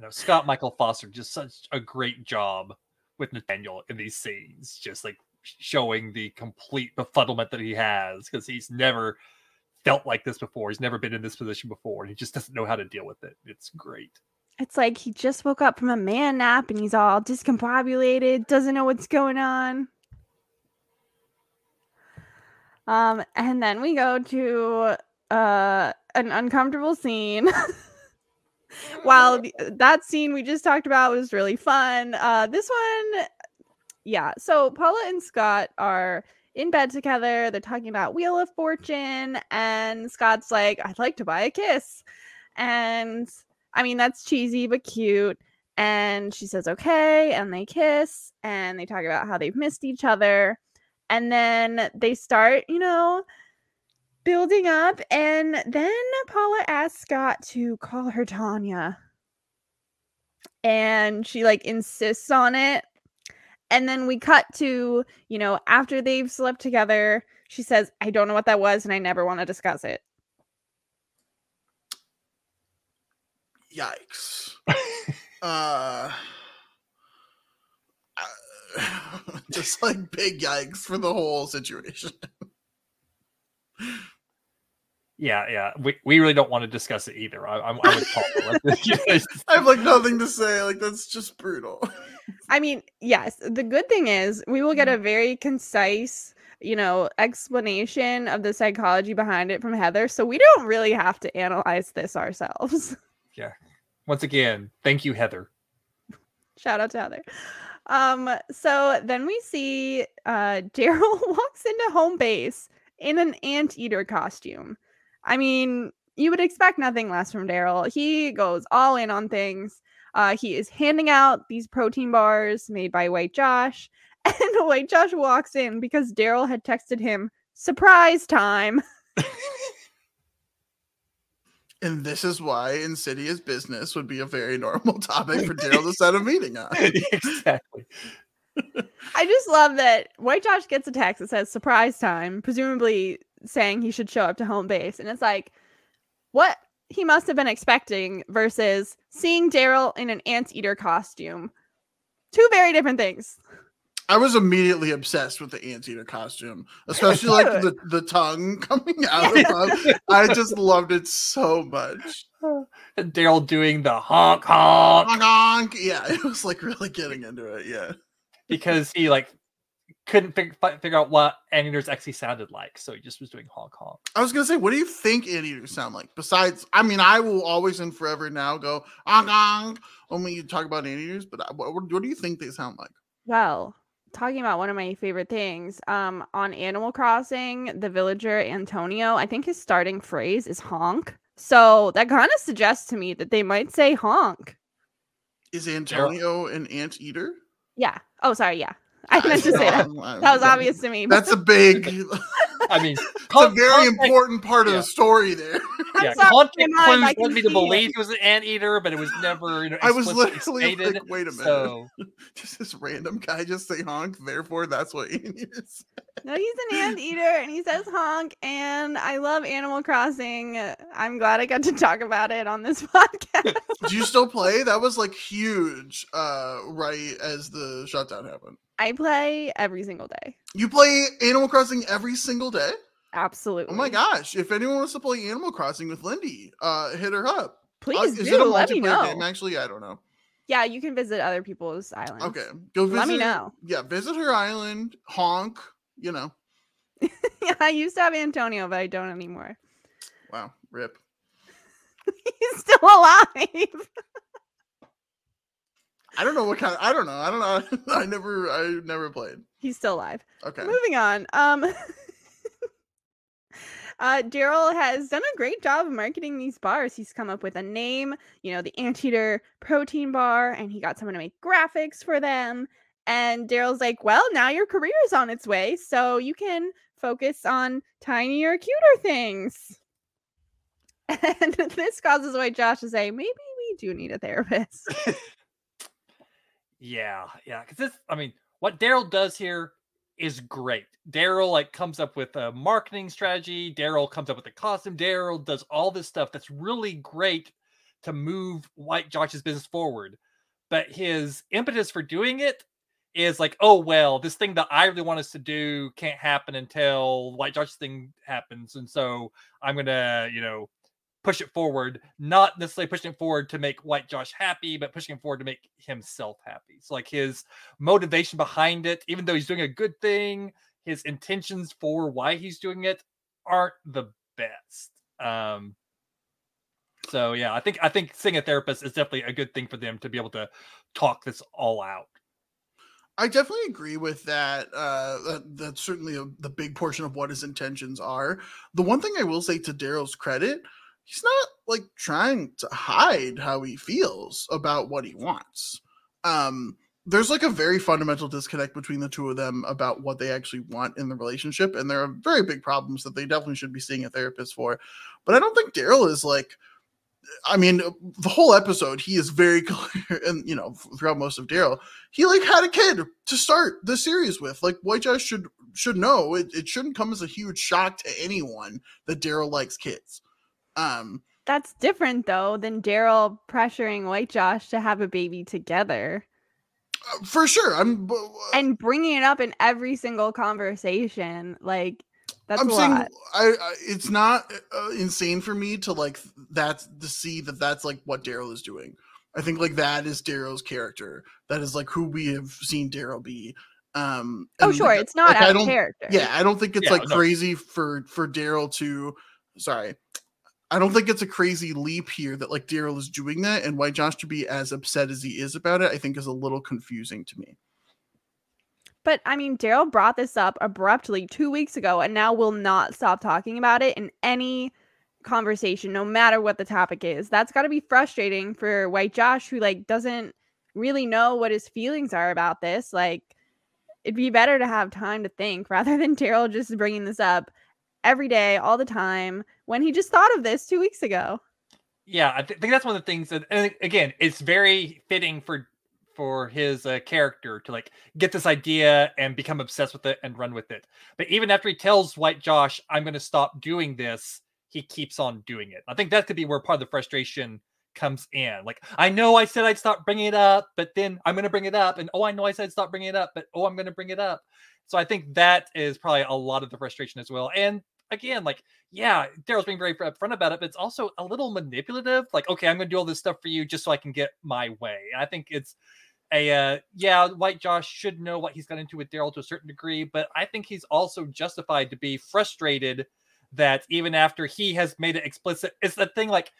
No, Scott Michael Foster just such a great job with Nathaniel in these scenes, just like showing the complete befuddlement that he has because he's never felt like this before. He's never been in this position before, and he just doesn't know how to deal with it. It's great. It's like he just woke up from a man nap and he's all discombobulated, doesn't know what's going on. Um, and then we go to uh an uncomfortable scene. While the, that scene we just talked about was really fun, uh, this one, yeah. So Paula and Scott are in bed together. They're talking about Wheel of Fortune, and Scott's like, "I'd like to buy a kiss," and I mean, that's cheesy but cute. And she says, okay. And they kiss and they talk about how they've missed each other. And then they start, you know, building up. And then Paula asks Scott to call her Tanya. And she like insists on it. And then we cut to, you know, after they've slept together, she says, I don't know what that was and I never want to discuss it. yikes. uh, just like big yikes for the whole situation. yeah, yeah. We, we really don't want to discuss it either. I, am with Paul. I have like nothing to say. Like that's just brutal. I mean, yes. The good thing is we will get a very concise, you know, explanation of the psychology behind it from Heather. So we don't really have to analyze this ourselves. Yeah. Once again, thank you, Heather. Shout out to Heather. Um, so then we see uh Daryl walks into home base in an anteater costume. I mean, you would expect nothing less from Daryl. He goes all in on things. Uh, he is handing out these protein bars made by White Josh, and White Josh walks in because Daryl had texted him surprise time. And this is why insidious business would be a very normal topic for Daryl to set a meeting on. exactly. I just love that White Josh gets a text that says surprise time, presumably saying he should show up to home base. And it's like, what he must have been expecting versus seeing Daryl in an anteater costume. Two very different things. I was immediately obsessed with the anteater costume, especially like the, the tongue coming out of him. I just loved it so much. And Daryl doing the honk honk Honk, honk. Yeah, it was like really getting into it. Yeah. because he like couldn't fig- fi- figure out what anteaters actually sounded like, so he just was doing honk honk. I was gonna say, what do you think anteaters sound like? Besides, I mean, I will always and forever now go honk honk when you talk about anteaters, but I- what, what do you think they sound like? Well, talking about one of my favorite things, um, on Animal Crossing, the villager Antonio, I think his starting phrase is honk. So that kind of suggests to me that they might say honk. Is Antonio an anteater? Yeah. Oh, sorry. Yeah. I meant to say that. That was obvious to me. That's a big, I mean, it's a very important part of yeah. the story there. Yeah, sorry, context I clues led can me to see it. believe he was an anteater, but it was never, you know, I was explicitly literally stated. like, wait a minute. So Just this random guy just say honk, therefore that's what he is. No, he's an anteater and he says honk. And I love Animal Crossing. Uh, I'm glad I got to talk about it on this podcast. Do you still play? That was like huge, uh, right as the shutdown happened. I play every single day. You play Animal Crossing every single day? Absolutely. Oh my gosh. If anyone wants to play Animal Crossing with Lindy, uh hit her up. Uh, Please is do. it a Let me know. game? Actually, I don't know. Yeah, you can visit other people's islands. Okay. Go visit Let me know. Yeah, visit her island, honk, you know. yeah, I used to have Antonio, but I don't anymore. Wow, rip. He's still alive. I don't know what kind of I don't know. I don't know. I never I never played. He's still alive. Okay. Moving on. Um Uh, Daryl has done a great job of marketing these bars. He's come up with a name, you know, the Anteater Protein Bar, and he got someone to make graphics for them. And Daryl's like, well, now your career is on its way, so you can focus on tinier, cuter things. And this causes White Josh to say, maybe we do need a therapist. Yeah, yeah. Because this, I mean, what Daryl does here is great. Daryl like comes up with a marketing strategy. Daryl comes up with a costume. Daryl does all this stuff that's really great to move White Josh's business forward. But his impetus for doing it is like, oh well, this thing that I really want us to do can't happen until White Josh's thing happens, and so I'm gonna, you know, push it forward, not necessarily pushing it forward to make White Josh happy, but pushing forward to make himself happy. So like his motivation behind it, even though he's doing a good thing, his intentions for why he's doing it aren't the best. Um so yeah, I think I think seeing a therapist is definitely a good thing for them to be able to talk this all out. I definitely agree with that. Uh, that that's certainly a, the big portion of what his intentions are. The one thing I will say to Daryl's credit, he's not like trying to hide how he feels about what he wants. Um, there's like a very fundamental disconnect between the two of them about what they actually want in the relationship, and there are very big problems that they definitely should be seeing a therapist for. But I don't think Daryl is like I mean, the whole episode, he is very clear, and you know, throughout most of Daryl, he like had a kid to start the series with. Like White Josh should should know it, it shouldn't come as a huge shock to anyone that Daryl likes kids. Um, That's different though than Daryl pressuring White Josh to have a baby together uh, for sure. I'm uh, and bringing it up in every single conversation. Like that's I'm a saying lot. I, I it's not uh, insane for me to like that to see that that's like what Daryl is doing. I think like that is Daryl's character. That is like who we have seen Daryl be. Um, Oh, and, sure, like, it's not like, I out of don't- character. Yeah, I don't think it's Yeah, like no. crazy for for Daryl to. Sorry, I don't think it's a crazy leap here that like Daryl is doing that, and White Josh should be as upset as he is about it. I think is a little confusing to me. But I mean, Daryl brought this up abruptly two weeks ago and now will not stop talking about it in any conversation, no matter what the topic is. That's got to be frustrating for White Josh, who like doesn't really know what his feelings are about this. Like, it'd be better to have time to think rather than Daryl just bringing this up every day, all the time, when he just thought of this two weeks ago. Yeah, I th- think that's one of the things that, and again, it's very fitting for for his uh, character to like get this idea and become obsessed with it and run with it. But even after he tells White Josh, "I'm going to stop doing this," he keeps on doing it. I think that could be where part of the frustration comes in. Like, I know I said I'd stop bringing it up, but then I'm going to bring it up. And oh, I know I said stop bringing it up, but oh, I'm going to bring it up. So I think that is probably a lot of the frustration as well. And again, like, yeah, Daryl's being very upfront about it, but it's also a little manipulative. Like, okay, I'm going to do all this stuff for you just so I can get my way. I think it's a uh, yeah, White Josh should know what he's got into with Daryl to a certain degree, but I think he's also justified to be frustrated that even after he has made it explicit, it's the thing like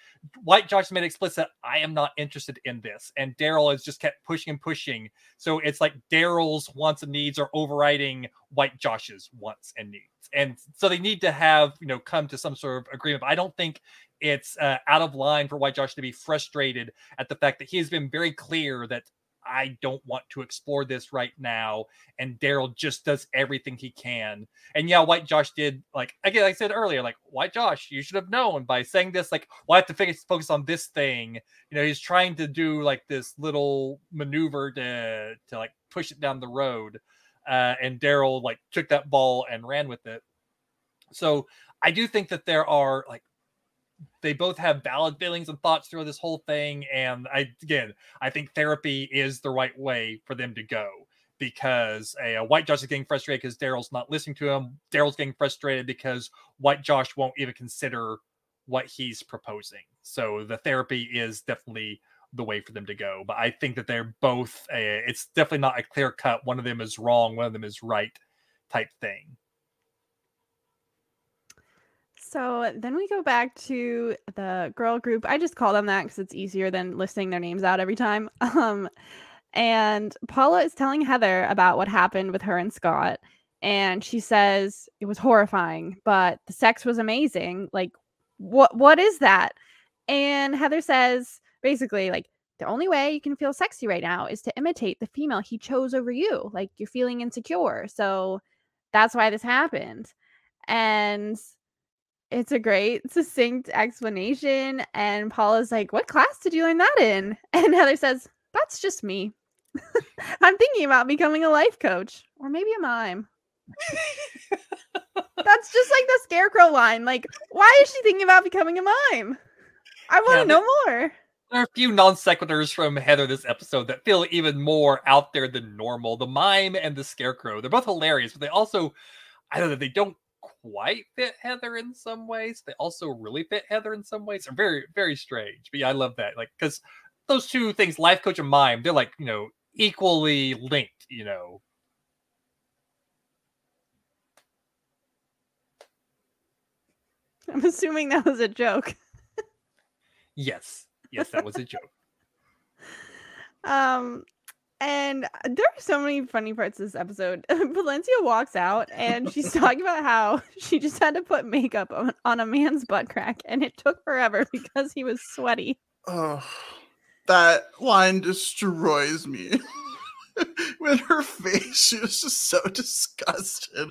White Josh made it explicit, I am not interested in this. And Daryl has just kept pushing and pushing. So it's like Daryl's wants and needs are overriding White Josh's wants and needs. And so they need to have, you know, come to some sort of agreement. But I don't think it's uh, out of line for White Josh to be frustrated at the fact that he has been very clear that I don't want to explore this right now. And Daryl just does everything he can. And yeah, White Josh did like again, like I said earlier, like White Josh, you should have known by saying this, like, well, I have to focus focus on this thing. You know, he's trying to do like this little maneuver to to like push it down the road. Uh, and Daryl like took that ball and ran with it. So I do think that there are like they both have valid feelings and thoughts through this whole thing. And I again, I think therapy is the right way for them to go because a, a White Josh is getting frustrated because Daryl's not listening to him. Daryl's getting frustrated because White Josh won't even consider what he's proposing. So the therapy is definitely the way for them to go. But I think that they're both. A, it's definitely not a clear cut. One of them is wrong. One of them is right. Type thing. So then we go back to the girl group. I just call them that because it's easier than listing their names out every time. Um, and Paula is telling Heather about what happened with her and Scott. And she says it was horrifying, but the sex was amazing. Like, what what is that? And Heather says basically, like, the only way you can feel sexy right now is to imitate the female he chose over you. Like you're feeling insecure. So that's why this happened. And it's a great succinct explanation. And Paula's like, What class did you learn that in? And Heather says, That's just me. I'm thinking about becoming a life coach or maybe a mime. That's just like the scarecrow line. Like, why is she thinking about becoming a mime? I want to yeah, know more. There are a few non sequiturs from Heather this episode that feel even more out there than normal. The mime and the scarecrow, they're both hilarious, but they also, I don't know, they don't quite fit Heather in some ways. They also really fit Heather in some ways. They're very very strange. But yeah, I love that. Like because those two things, life coach and mime, they're like you know equally linked. You know. I'm assuming that was a joke. yes. Yes, that was a joke. um and uh, there are so many funny parts of this episode. Valencia walks out and she's talking about how she just had to put makeup on, on a man's butt crack and it took forever because he was sweaty. Oh, that line destroys me. With her face, she was just so disgusted.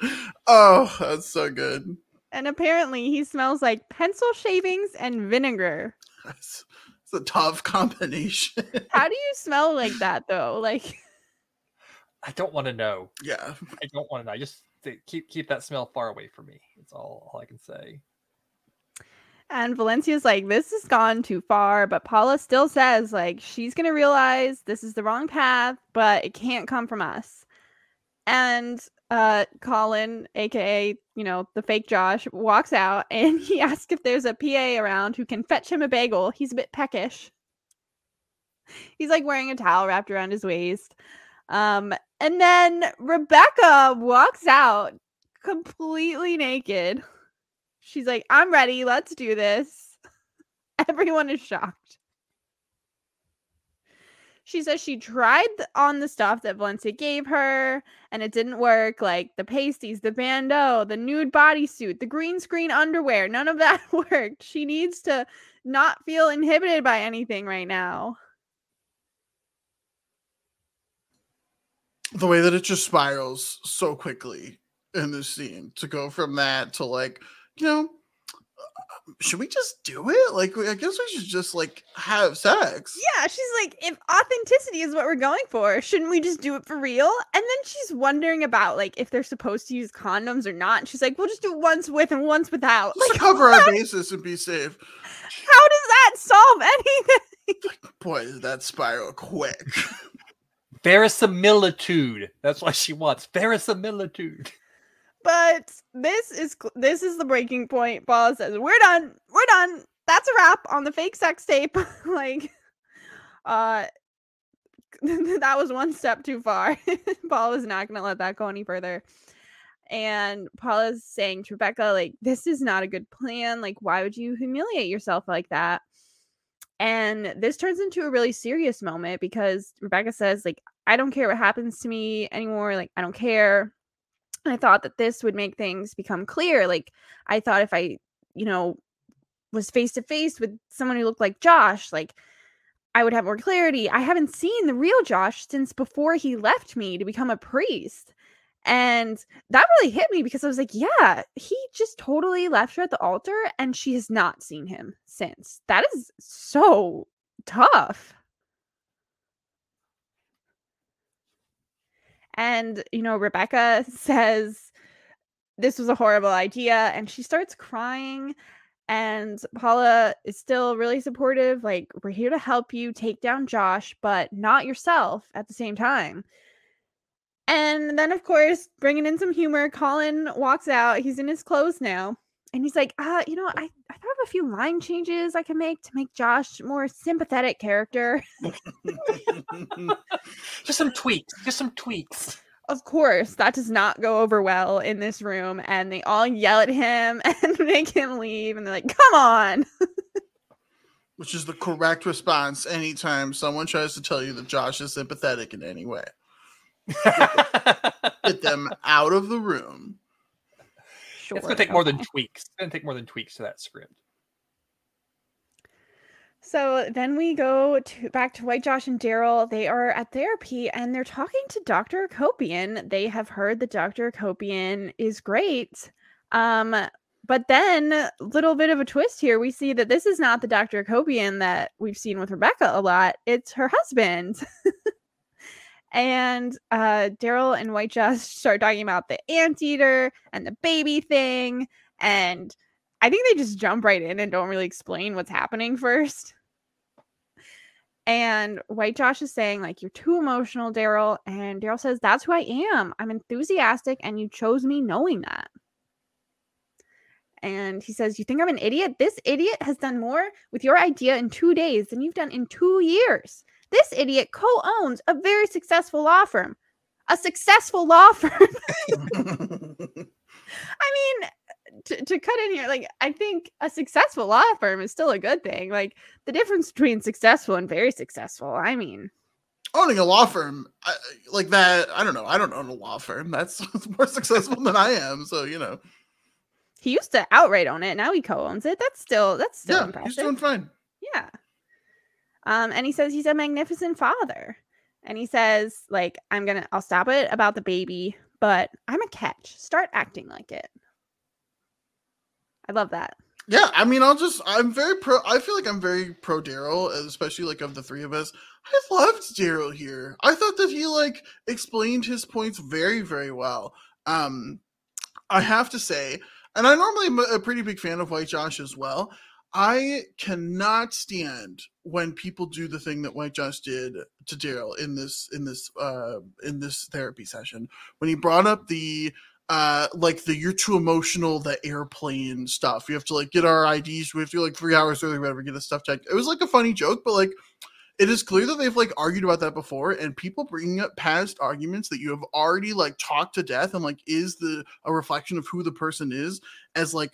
Oh, that's so good. And apparently, he smells like pencil shavings and vinegar. That's, it's a tough combination. How do you smell like that though? Like I don't want to know. Yeah. I don't want to know. I just keep keep that smell far away from me. It's all, all I can say. And Valencia's like, this has gone too far, but Paula still says like she's gonna realize this is the wrong path, but it can't come from us. And uh Colin, aka, you know, the fake Josh, walks out and he asks if there's a PA around who can fetch him a bagel. He's a bit peckish. He's like wearing a towel wrapped around his waist. Um, and then Rebecca walks out completely naked. She's like, I'm ready, let's do this. Everyone is shocked she says she tried on the stuff that Valencia gave her and it didn't work like the pasties, the bandeau, the nude bodysuit, the green screen underwear. None of that worked. She needs to not feel inhibited by anything right now. The way that it just spirals so quickly in this scene to go from that to like, you know, should we just do it? Like, I guess we should just like have sex. Yeah, she's like, if authenticity is what we're going for, shouldn't we just do it for real? And then she's wondering about like if they're supposed to use condoms or not. And she's like, we'll just do it once with and once without. Just like, cover what? our bases and be safe. How does that solve anything? Boy, did that spiral quick. Verisimilitude. That's what she wants. Verisimilitude. But this is this is the breaking point. Paula says, "We're done. We're done. That's a wrap on the fake sex tape." like, uh, that was one step too far. Paula is not going to let that go any further. And Paula's saying to Rebecca, like, this is not a good plan. Like, why would you humiliate yourself like that? And this turns into a really serious moment because Rebecca says, like, I don't care what happens to me anymore. Like, I don't care. I thought that this would make things become clear. Like, I thought if I, you know, was face to face with someone who looked like Josh, like, I would have more clarity. I haven't seen the real Josh since before he left me to become a priest. And that really hit me because I was like, yeah, he just totally left her at the altar and she has not seen him since. That is so tough. And, you know, Rebecca says this was a horrible idea and she starts crying. And Paula is still really supportive. Like, we're here to help you take down Josh, but not yourself at the same time. And then, of course, bringing in some humor, Colin walks out. He's in his clothes now. And he's like, uh, you know, I, I thought of a few line changes I can make to make Josh more sympathetic character. just some tweaks. Just some tweaks. Of course, that does not go over well in this room. And they all yell at him and make him leave. And they're like, come on. Which is the correct response anytime someone tries to tell you that Josh is sympathetic in any way. Get them out of the room. Sure, it's gonna take more than tweaks. It's gonna take more than tweaks to that script. So then we go to back to White Josh and Daryl. They are at therapy and they're talking to Dr. Akopian. They have heard that Dr. Akopian is great. Um, but then little bit of a twist here. We see that this is not the Dr. Akopian that we've seen with Rebecca a lot. It's her husband. and uh Daryl and White Josh start talking about the anteater and the baby thing and I think they just jump right in and don't really explain what's happening first. And White Josh is saying, like, you're too emotional, Daryl. And Daryl says, That's who I am. I'm enthusiastic, and you chose me knowing that. And he says, You think I'm an idiot? This idiot has done more with your idea in two days than you've done in two years. This idiot co owns a very successful law firm. A successful law firm. I mean, to, to cut in here, like, I think a successful law firm is still a good thing. Like, the difference between successful and very successful, I mean, owning a law firm I, like that, I don't know. I don't own a law firm. That's more successful than I am. So, you know. He used to outright own it. Now he co owns it. That's still, that's still yeah, impressive. He's doing fine. Yeah. Um, and he says he's a magnificent father. And he says, like, I'm gonna I'll stop it about the baby, but I'm a catch. Start acting like it. I love that. Yeah, I mean, I'll just I'm very pro I feel like I'm very pro Daryl, especially like of the three of us. I loved Daryl here. I thought that he like explained his points very, very well. Um I have to say, and I normally a pretty big fan of White Josh as well. I cannot stand when people do the thing that White Josh did to Daryl in this in this uh in this therapy session when he brought up the uh like the you're too emotional the airplane stuff. You have to like get our IDs we have to like three hours early whatever get the stuff checked. It was like a funny joke but like it is clear that they've like argued about that before and people bringing up past arguments that you have already like talked to death and like is the a reflection of who the person is as like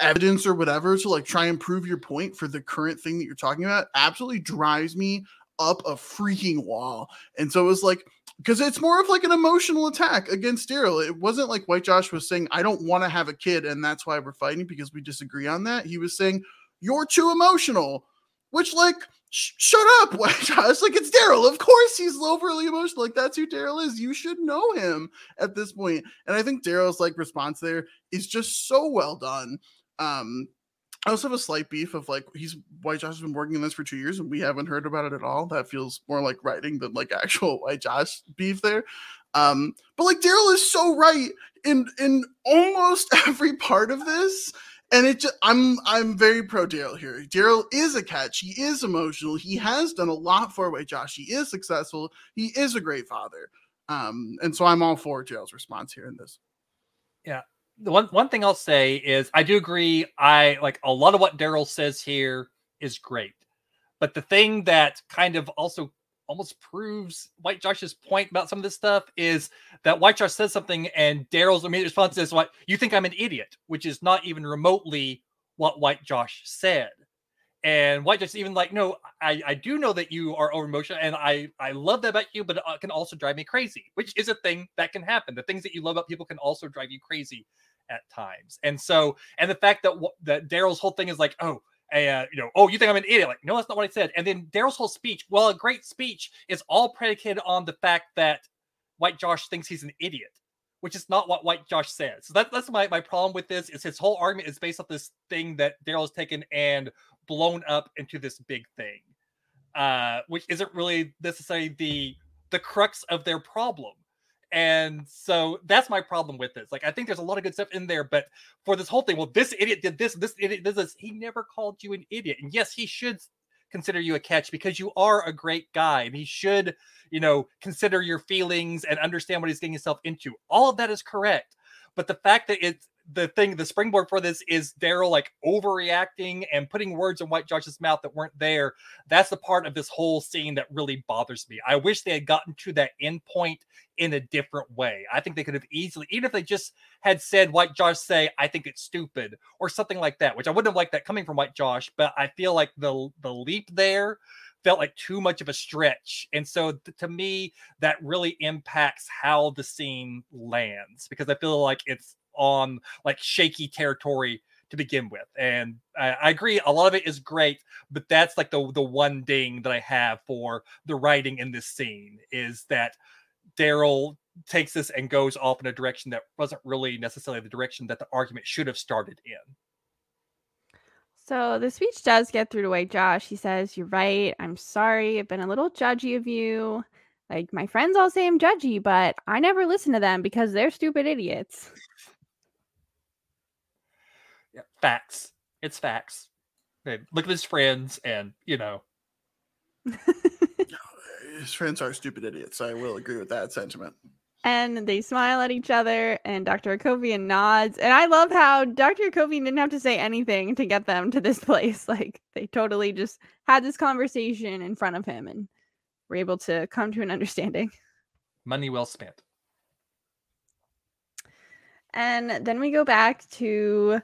evidence or whatever to like try and prove your point for the current thing that you're talking about absolutely drives me up a freaking wall. And so it was like, because it's more of like an emotional attack against Daryl. It wasn't like White Josh was saying, I don't want to have a kid and that's why we're fighting because we disagree on that. He was saying, You're too emotional, which, like, sh- shut up, White Josh. Like, it's Daryl. Of course he's overly emotional. Like, that's who Daryl is. You should know him at this point. And I think Daryl's like response there is just so well done. Um, I also have a slight beef of like he's White Josh has been working on this for two years and we haven't heard about it at all. That feels more like writing than like actual White Josh beef there. Um, but like Daryl is so right in in almost every part of this. and it just, I'm I'm very pro Daryl here. Daryl is a catch. He is emotional. He has done a lot for White Josh. He is successful. He is a great father. Um, and so I'm all for Daryl's response here in this. One one thing I'll say is I do agree. I like a lot of what Daryl says here is great. But the thing that kind of also almost proves White Josh's point about some of this stuff is that White Josh says something and Daryl's immediate response is what you think I'm an idiot, which is not even remotely what White Josh said. And White Josh even like, no, I, I do know that you are over emotional and I, I love that about you, but it uh, can also drive me crazy, which is a thing that can happen. The things that you love about people can also drive you crazy at times. And so, and the fact that that Daryl's whole thing is like, oh, and you know, oh, you think I'm an idiot? Like, no, that's not what I said. And then Daryl's whole speech, well, a great speech is all predicated on the fact that White Josh thinks he's an idiot, which is not what White Josh says. So that, that's my, my problem with this is his whole argument is based off this thing that Daryl has taken and blown up into this big thing, uh, which isn't really necessarily the the crux of their problem. And so that's my problem with this. Like, I think there's a lot of good stuff in there, but for this whole thing, well, this idiot did this, this idiot did this. He never called you an idiot. And yes, he should consider you a catch because you are a great guy and he should, you know, consider your feelings and understand what he's getting himself into. All of that is correct. But the fact that it's the thing, the springboard for this is Daryl like overreacting and putting words in White Josh's mouth that weren't there. That's the part of this whole scene that really bothers me. I wish they had gotten to that end point in a different way. I think they could have easily, even if they just had said White Josh say, I think it's stupid or something like that, which I wouldn't have liked that coming from White Josh, but I feel like the the leap there felt like too much of a stretch. And so th- to me, that really impacts how the scene lands because I feel like it's on like shaky territory to begin with. And I, I, agree, a lot of it is great, but that's like the the one ding that I have for the writing in this scene is that Daryl takes this and goes off in a direction that wasn't really necessarily the direction that the argument should have started in. So the speech does get through to White Josh. He says, You're right. I'm sorry. I've been a little judgy of you. Like, my friends all say I'm judgy, but I never listen to them because they're stupid idiots. Yeah, facts. It's facts. look at his friends, and you know, his friends are stupid idiots. I will agree with that sentiment. And they smile at each other, and Dr. Akopian nods. And I love how Dr. Akopian didn't have to say anything to get them to this place. Like they totally just had this conversation in front of him and were able to come to an understanding. Money well spent. And then we go back to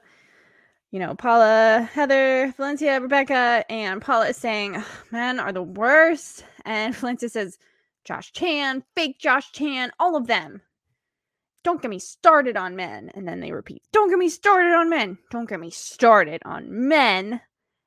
you know, Paula, Heather, Valencia, Rebecca, and Paula is saying, men are the worst. And Valencia says, Josh Chan, fake Josh Chan, all of them. Don't get me started on men. And then they repeat, don't get me started on men. Don't get me started on men.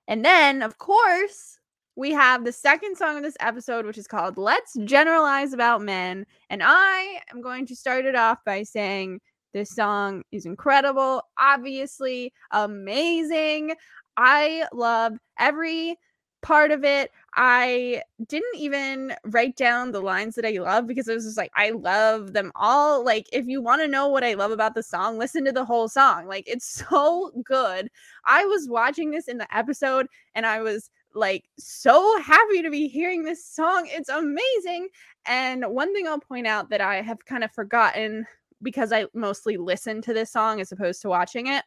And then, of course, we have the second song of this episode, which is called Let's Generalize About Men. And I am going to start it off by saying, this song is incredible, obviously amazing. I love every part of it. I didn't even write down the lines that I love because it was just like, I love them all. Like, if you want to know what I love about the song, listen to the whole song. Like, it's so good. I was watching this in the episode and I was like so happy to be hearing this song. It's amazing. And one thing I'll point out that I have kind of forgotten because I mostly listen to this song as opposed to watching it.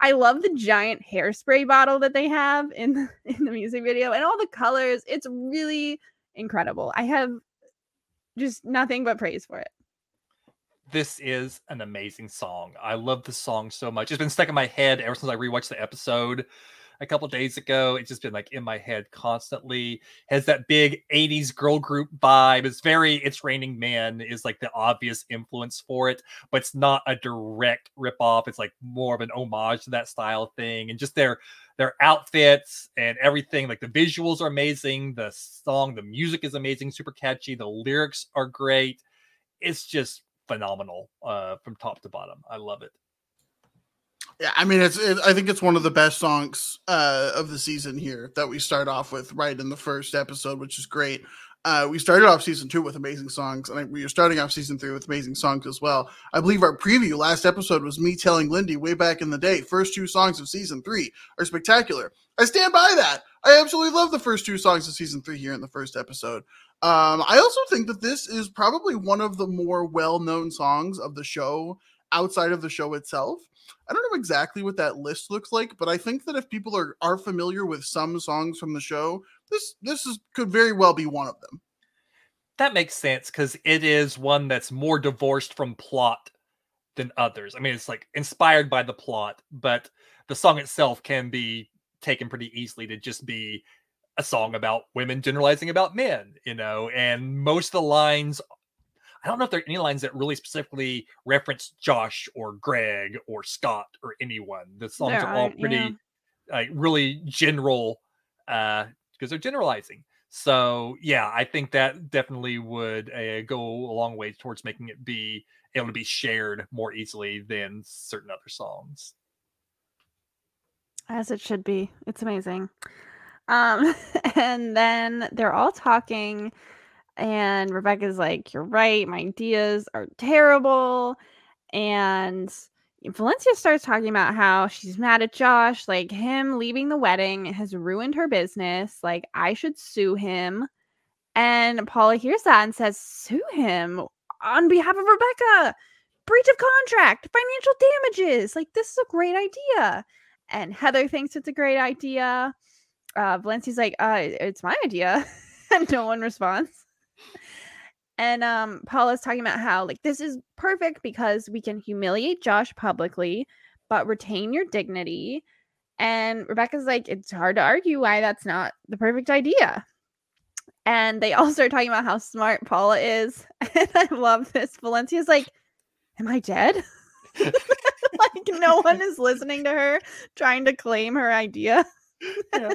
I love the giant hairspray bottle that they have in the, in the music video and all the colors. It's really incredible. I have just nothing but praise for it. This is an amazing song. I love the song so much. It's been stuck in my head ever since I rewatched the episode a couple days ago. It's just been like in my head constantly. Has that big 80s girl group vibe. It's very It's Raining Men is like the obvious influence for it, but it's not a direct rip off. It's like more of an homage to that style thing. And just their their outfits and everything, like the visuals are amazing. The song, the music is amazing, super catchy. The lyrics are great. It's just phenomenal uh, from top to bottom. I love it. Yeah, I mean, it's. It, I think it's one of the best songs uh, of the season here that we start off with right in the first episode, which is great. Uh, we started off season two with amazing songs, and we are starting off season three with amazing songs as well. I believe our preview last episode was me telling Lindy way back in the day, first two songs of season three are spectacular. I stand by that. I absolutely love the first two songs of season three here in the first episode. Um, I also think that this is probably one of the more well known songs of the show outside of the show itself. I don't know exactly what that list looks like, but I think that if people are, are familiar with some songs from the show, this this is could very well be one of them. That makes sense because it is one that's more divorced from plot than others. I mean, it's like inspired by the plot, but the song itself can be taken pretty easily to just be a song about women generalizing about men, you know, and most of the lines I don't know if there are any lines that really specifically reference Josh or Greg or Scott or anyone. The songs there are all pretty yeah. like really general uh because they're generalizing. So yeah, I think that definitely would uh, go a long way towards making it be able to be shared more easily than certain other songs. As it should be. It's amazing. Um, and then they're all talking, and Rebecca's like, You're right, my ideas are terrible. And Valencia starts talking about how she's mad at Josh, like him leaving the wedding has ruined her business. Like, I should sue him. And Paula hears that and says, Sue him on behalf of Rebecca. Breach of contract, financial damages. Like, this is a great idea. And Heather thinks it's a great idea uh, Valencia's like, uh, it's my idea. and no one responds. And um, Paula's talking about how, like, this is perfect because we can humiliate Josh publicly, but retain your dignity. And Rebecca's like, it's hard to argue why that's not the perfect idea. And they all start talking about how smart Paula is. And I love this. Valencia's like, Am I dead? like, no one is listening to her trying to claim her idea. yeah.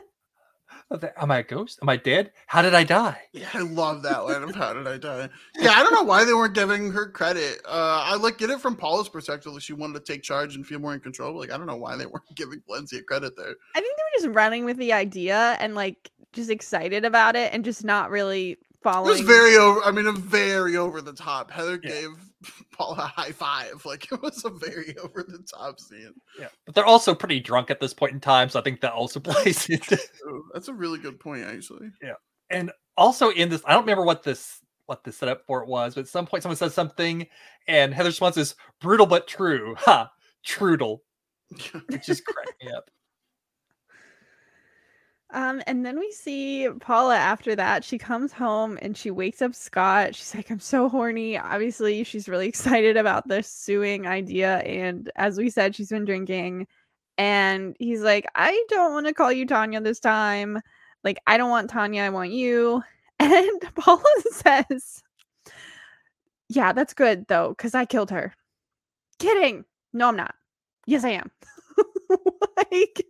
Am I a ghost? Am I dead? How did I die? Yeah, I love that line of how did I die? Yeah, I don't know why they weren't giving her credit. Uh, I like get it from Paula's perspective. Like she wanted to take charge and feel more in control. Like I don't know why they weren't giving Valencia credit there. I think they were just running with the idea and like just excited about it and just not really following. It was very over. I mean, a very over the top. Heather yeah. gave Paul a high five. Like it was a very over the top scene. Yeah, but they're also pretty drunk at this point in time, so I think that also plays into. That's a really good point, actually. Yeah, and also in this, I don't remember what this what the setup for it was, but at some point someone says something, and Heather response is brutal but true. Ha, Trudel, which just cracked me up. Um, and then we see Paula after that. She comes home and she wakes up Scott. She's like, I'm so horny. Obviously, she's really excited about the suing idea. And as we said, she's been drinking. And he's like, I don't want to call you Tanya this time. Like, I don't want Tanya. I want you. And Paula says, Yeah, that's good though, because I killed her. Kidding. No, I'm not. Yes, I am. like,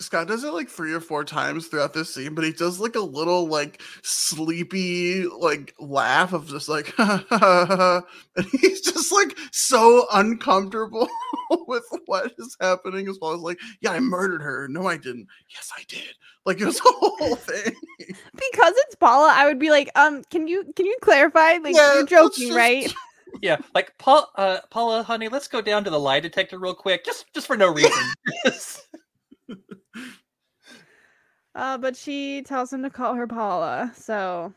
Scott does it like three or four times throughout this scene, but he does like a little like sleepy like laugh of just like and he's just like so uncomfortable with what is happening as well as like, yeah, I murdered her. No, I didn't. Yes, I did. Like it was a whole thing. because it's Paula, I would be like, um, can you can you clarify? Like yeah, you're joking, just... right? yeah, like Paul, uh, Paula, honey, let's go down to the lie detector real quick, just just for no reason. Uh, but she tells him to call her Paula, so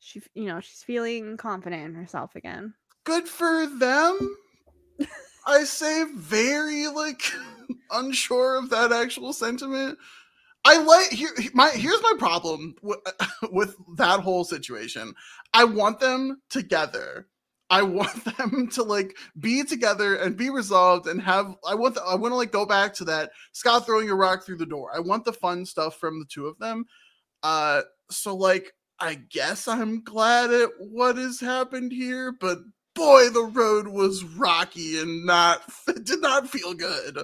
she, you know, she's feeling confident in herself again. Good for them. I say very like unsure of that actual sentiment. I like here my here's my problem with, with that whole situation. I want them together. I want them to like be together and be resolved and have I want the, I want to like go back to that Scott throwing a rock through the door. I want the fun stuff from the two of them. Uh so like I guess I'm glad at what has happened here, but boy the road was rocky and not did not feel good.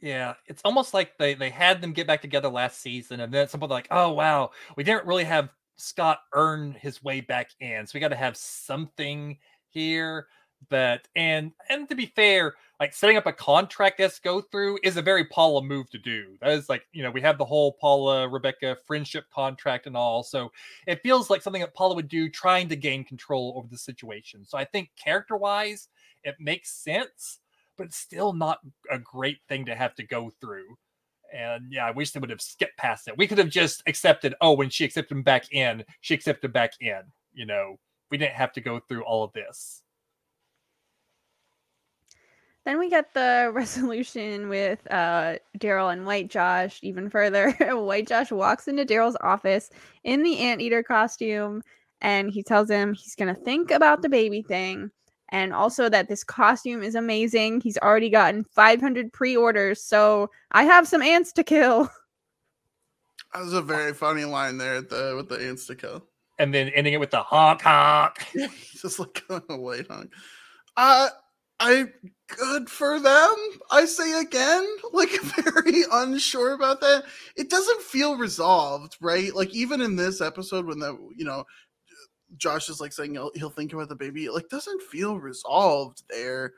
Yeah, it's almost like they they had them get back together last season, and then some like, oh wow, we didn't really have Scott earn his way back in. So we got to have something here. But and and to be fair, like setting up a contract that's go through is a very Paula move to do. That is like, you know, we have the whole Paula Rebecca friendship contract and all. So it feels like something that Paula would do trying to gain control over the situation. So I think character wise, it makes sense, but it's still not a great thing to have to go through. And yeah, I wish they would have skipped past it. We could have just accepted, oh, when she accepted him back in, she accepted back in. You know, we didn't have to go through all of this. Then we get the resolution with uh, Daryl and White Josh even further. White Josh walks into Daryl's office in the anteater costume and he tells him he's going to think about the baby thing and also that this costume is amazing. He's already gotten 500 pre orders, so I have some ants to kill. That was a very funny line there at the with the ants to kill. And then ending it with the honk honk. Just like a white honk. Uh I good for them. I say again, like very unsure about that. It doesn't feel resolved, right? Like even in this episode, when the you know Josh is like saying he'll, he'll think about the baby, it like doesn't feel resolved there.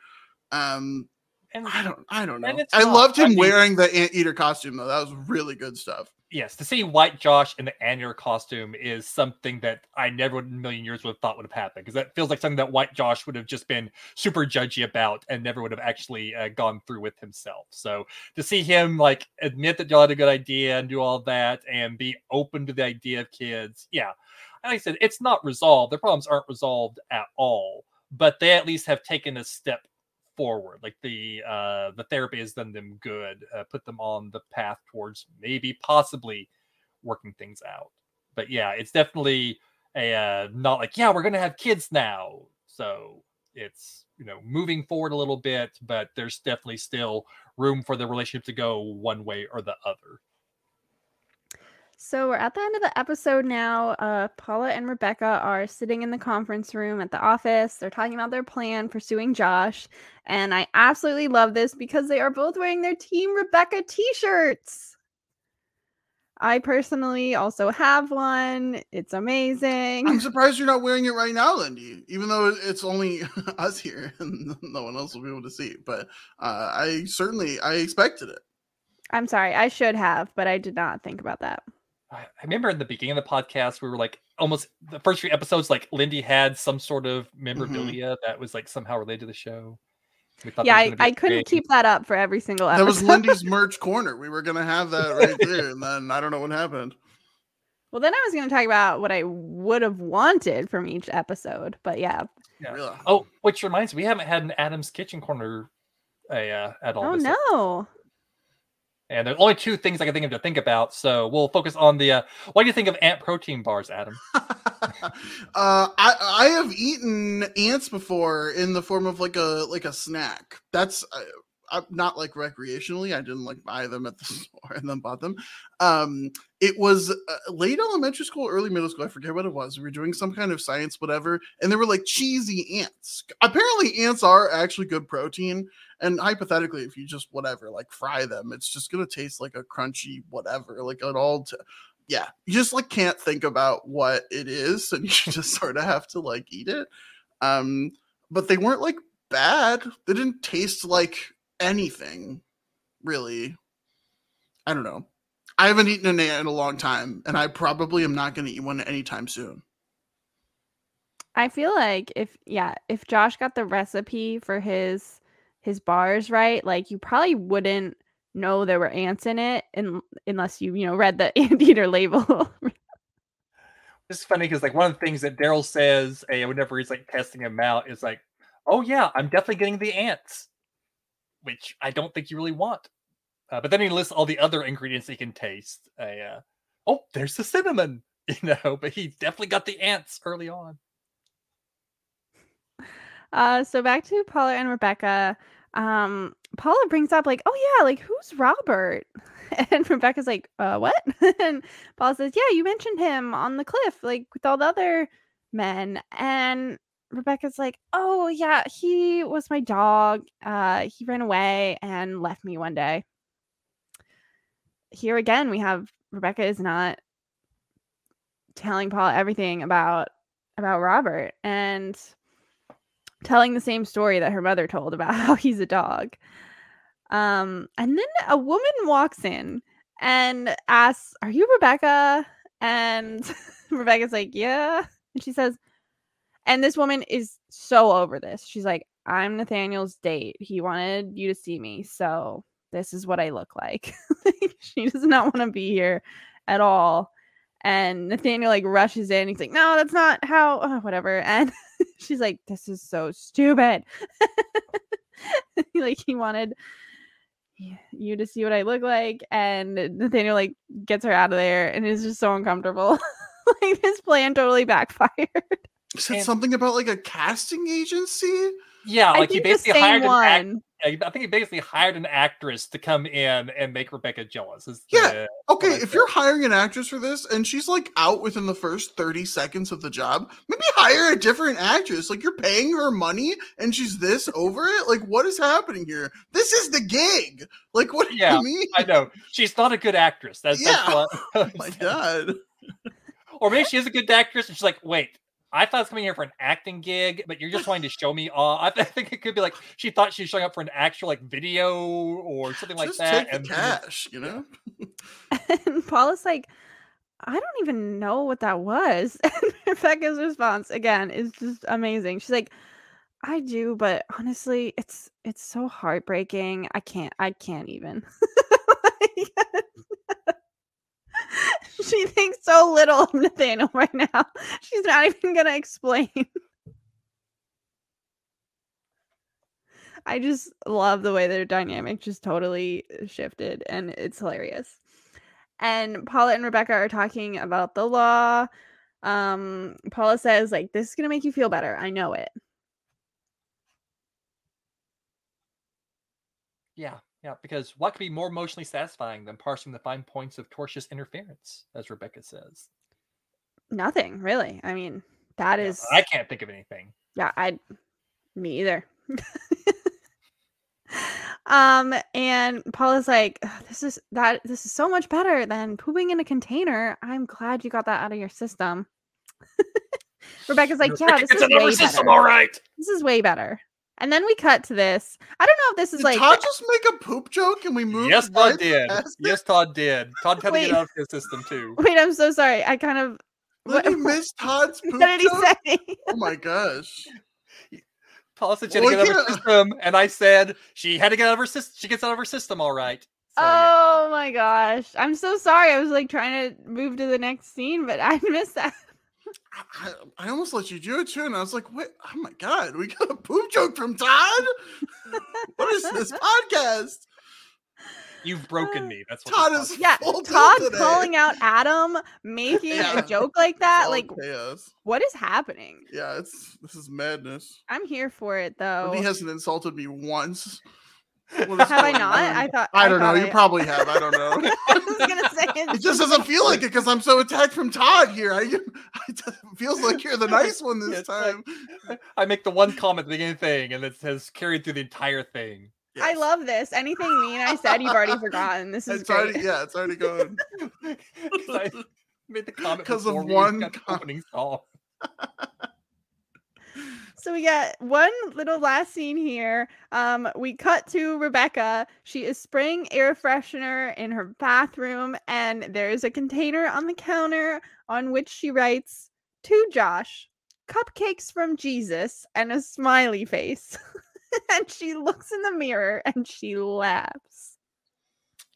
Um, and I don't, I don't know. I not, loved him I mean, wearing the anteater costume though. That was really good stuff yes, to see White Josh in the anteater costume is something that I never in a million years would have thought would have happened because that feels like something that White Josh would have just been super judgy about and never would have actually uh, gone through with himself. So to see him like admit that y'all had a good idea and do all that and be open to the idea of kids, yeah. Like I said, it's not resolved. Their problems aren't resolved at all, but they at least have taken a step forward. Like the uh, the therapy has done them good, uh, put them on the path towards maybe possibly working things out. But yeah, it's definitely a uh, not like yeah we're gonna have kids now. So it's you know moving forward a little bit, but there's definitely still room for the relationship to go one way or the other. So we're at the end of the episode now. Uh, Paula and Rebecca are sitting in the conference room at the office. They're talking about their plan pursuing Josh. And I absolutely love this because they are both wearing their Team Rebecca t shirts. I personally also have one. It's amazing. I'm surprised you're not wearing it right now, Lindy, even though it's only us here and no one else will be able to see. It. But uh, I certainly I expected it. I'm sorry, I should have, but I did not think about that. I remember in the beginning of the podcast, we were like almost the first few episodes, like Lindy had some sort of mm-hmm. memorabilia mm-hmm. that was like somehow related to the show. Yeah, I, I couldn't keep that up for every single episode. That was Lindy's merch corner. We were gonna have that right there, and then I don't know what happened. Well, then I was gonna talk about what I would have wanted from each episode, but yeah. yeah. Really? Oh, which reminds me, we haven't had an Adam's Kitchen corner uh, at all. Oh no! And there's only two things I can think of to think about. So we'll focus on the. Uh, what do you think of ant protein bars, Adam? uh, I I have eaten ants before in the form of like a like a snack. That's uh not like recreationally. I didn't like buy them at the store and then bought them. Um, it was uh, late elementary school, early middle school. I forget what it was. We were doing some kind of science, whatever, and they were like cheesy ants. Apparently, ants are actually good protein. And hypothetically, if you just whatever, like fry them, it's just gonna taste like a crunchy whatever, like an all. T- yeah, you just like can't think about what it is, and you just sort of have to like eat it. Um, but they weren't like bad. They didn't taste like anything, really. I don't know. I haven't eaten an ant in a long time, and I probably am not going to eat one anytime soon. I feel like if yeah, if Josh got the recipe for his his bars right, like you probably wouldn't know there were ants in it in, unless you, you know, read the ant eater label. it's funny because like one of the things that Daryl says hey, whenever he's like testing him out is like, oh yeah, I'm definitely getting the ants, which I don't think you really want. Uh, but then he lists all the other ingredients he can taste. Uh, oh, there's the cinnamon, you know, but he definitely got the ants early on. Uh, so back to Paula and Rebecca. Um, Paula brings up like, "Oh yeah, like who's Robert?" And Rebecca's like, "Uh, what?" and Paula says, "Yeah, you mentioned him on the cliff, like with all the other men." And Rebecca's like, "Oh yeah, he was my dog. Uh, he ran away and left me one day." Here again, we have Rebecca is not telling Paul everything about about Robert, and telling the same story that her mother told about how he's a dog. Um, and then a woman walks in and asks, Are you Rebecca? And Rebecca's like, Yeah. And she says, and this woman is so over this. She's like, I'm Nathaniel's date. He wanted you to see me. So this is what I look like. she does not want to be here at all. And Nathaniel like rushes in. He's like, No, that's not how, oh, whatever. And she's like, This is so stupid. like, he wanted you to see what I look like. And Nathaniel like gets her out of there and is just so uncomfortable. like, this plan totally backfired. Said and, something about like a casting agency. Yeah, like he basically hired one. an act- I think he basically hired an actress to come in and make Rebecca jealous. The, yeah. Okay, if you're hiring an actress for this and she's like out within the first 30 seconds of the job, maybe hire a different actress. Like you're paying her money and she's this over it. Like what is happening here? This is the gig. Like what yeah, do you mean? I know. She's not a good actress. That's, yeah. That's what, oh my god. or maybe she is a good actress and she's like, wait, I thought I was coming here for an acting gig, but you're just wanting to show me off. I, think it could be like she thought she was showing up for an actual like video or something just like that. and cash, you know. and Paula's like, I don't even know what that was. And Rebecca's response again is just amazing. She's like, I do, but honestly, it's it's so heartbreaking. I can't I can't even. she thinks so little of Nathaniel right now. She's not even gonna explain. I just love the way their dynamic just totally shifted and it's hilarious. And Paula and Rebecca are talking about the law. Um, Paula says, like, this is gonna make you feel better. I know it. Yeah. Yeah, because what could be more emotionally satisfying than parsing the fine points of tortious interference, as Rebecca says? Nothing, really. I mean, that yeah, is. I can't think of anything. Yeah, I. Me either. um, and Paula's like, "This is that. This is so much better than pooping in a container. I'm glad you got that out of your system." Rebecca's like, "Yeah, this is way system, better. All right, this is way better." And then we cut to this. I don't know if this is did like Todd just make a poop joke and we moved. Yes, Todd right did. Yes, Todd did. Todd had to get out of his system too. Wait, I'm so sorry. I kind of did he miss Todd's poop what did he say? oh my gosh. Paula said she had well, to get out of her system, and I said she had to get out of her system. She gets out of her system, all right. So, oh yeah. my gosh. I'm so sorry. I was like trying to move to the next scene, but I missed that. I, I, almost let you do it too, and I was like, "Wait, oh my god, we got a poop joke from Todd! what is this podcast?" You've broken me. That's what Todd is. Yeah, Todd calling out Adam, making yeah. a joke like that. Like, chaos. what is happening? Yeah, it's this is madness. I'm here for it though. he hasn't insulted me once. Have I not? I thought. I, I don't know. I... You probably have. I don't know. I was gonna say it just doesn't feel like it because I'm so attacked from Todd here. I, it feels like you're the nice one this time. Like, I make the one comment at the beginning thing, and it has carried through the entire thing. Yes. I love this. Anything mean I said, you've already forgotten. This is it's great. Already, yeah, it's already going. I made the comment because of one opening song. So we got one little last scene here. Um, we cut to Rebecca. She is spraying air freshener in her bathroom, and there is a container on the counter on which she writes to Josh, cupcakes from Jesus, and a smiley face. and she looks in the mirror and she laughs.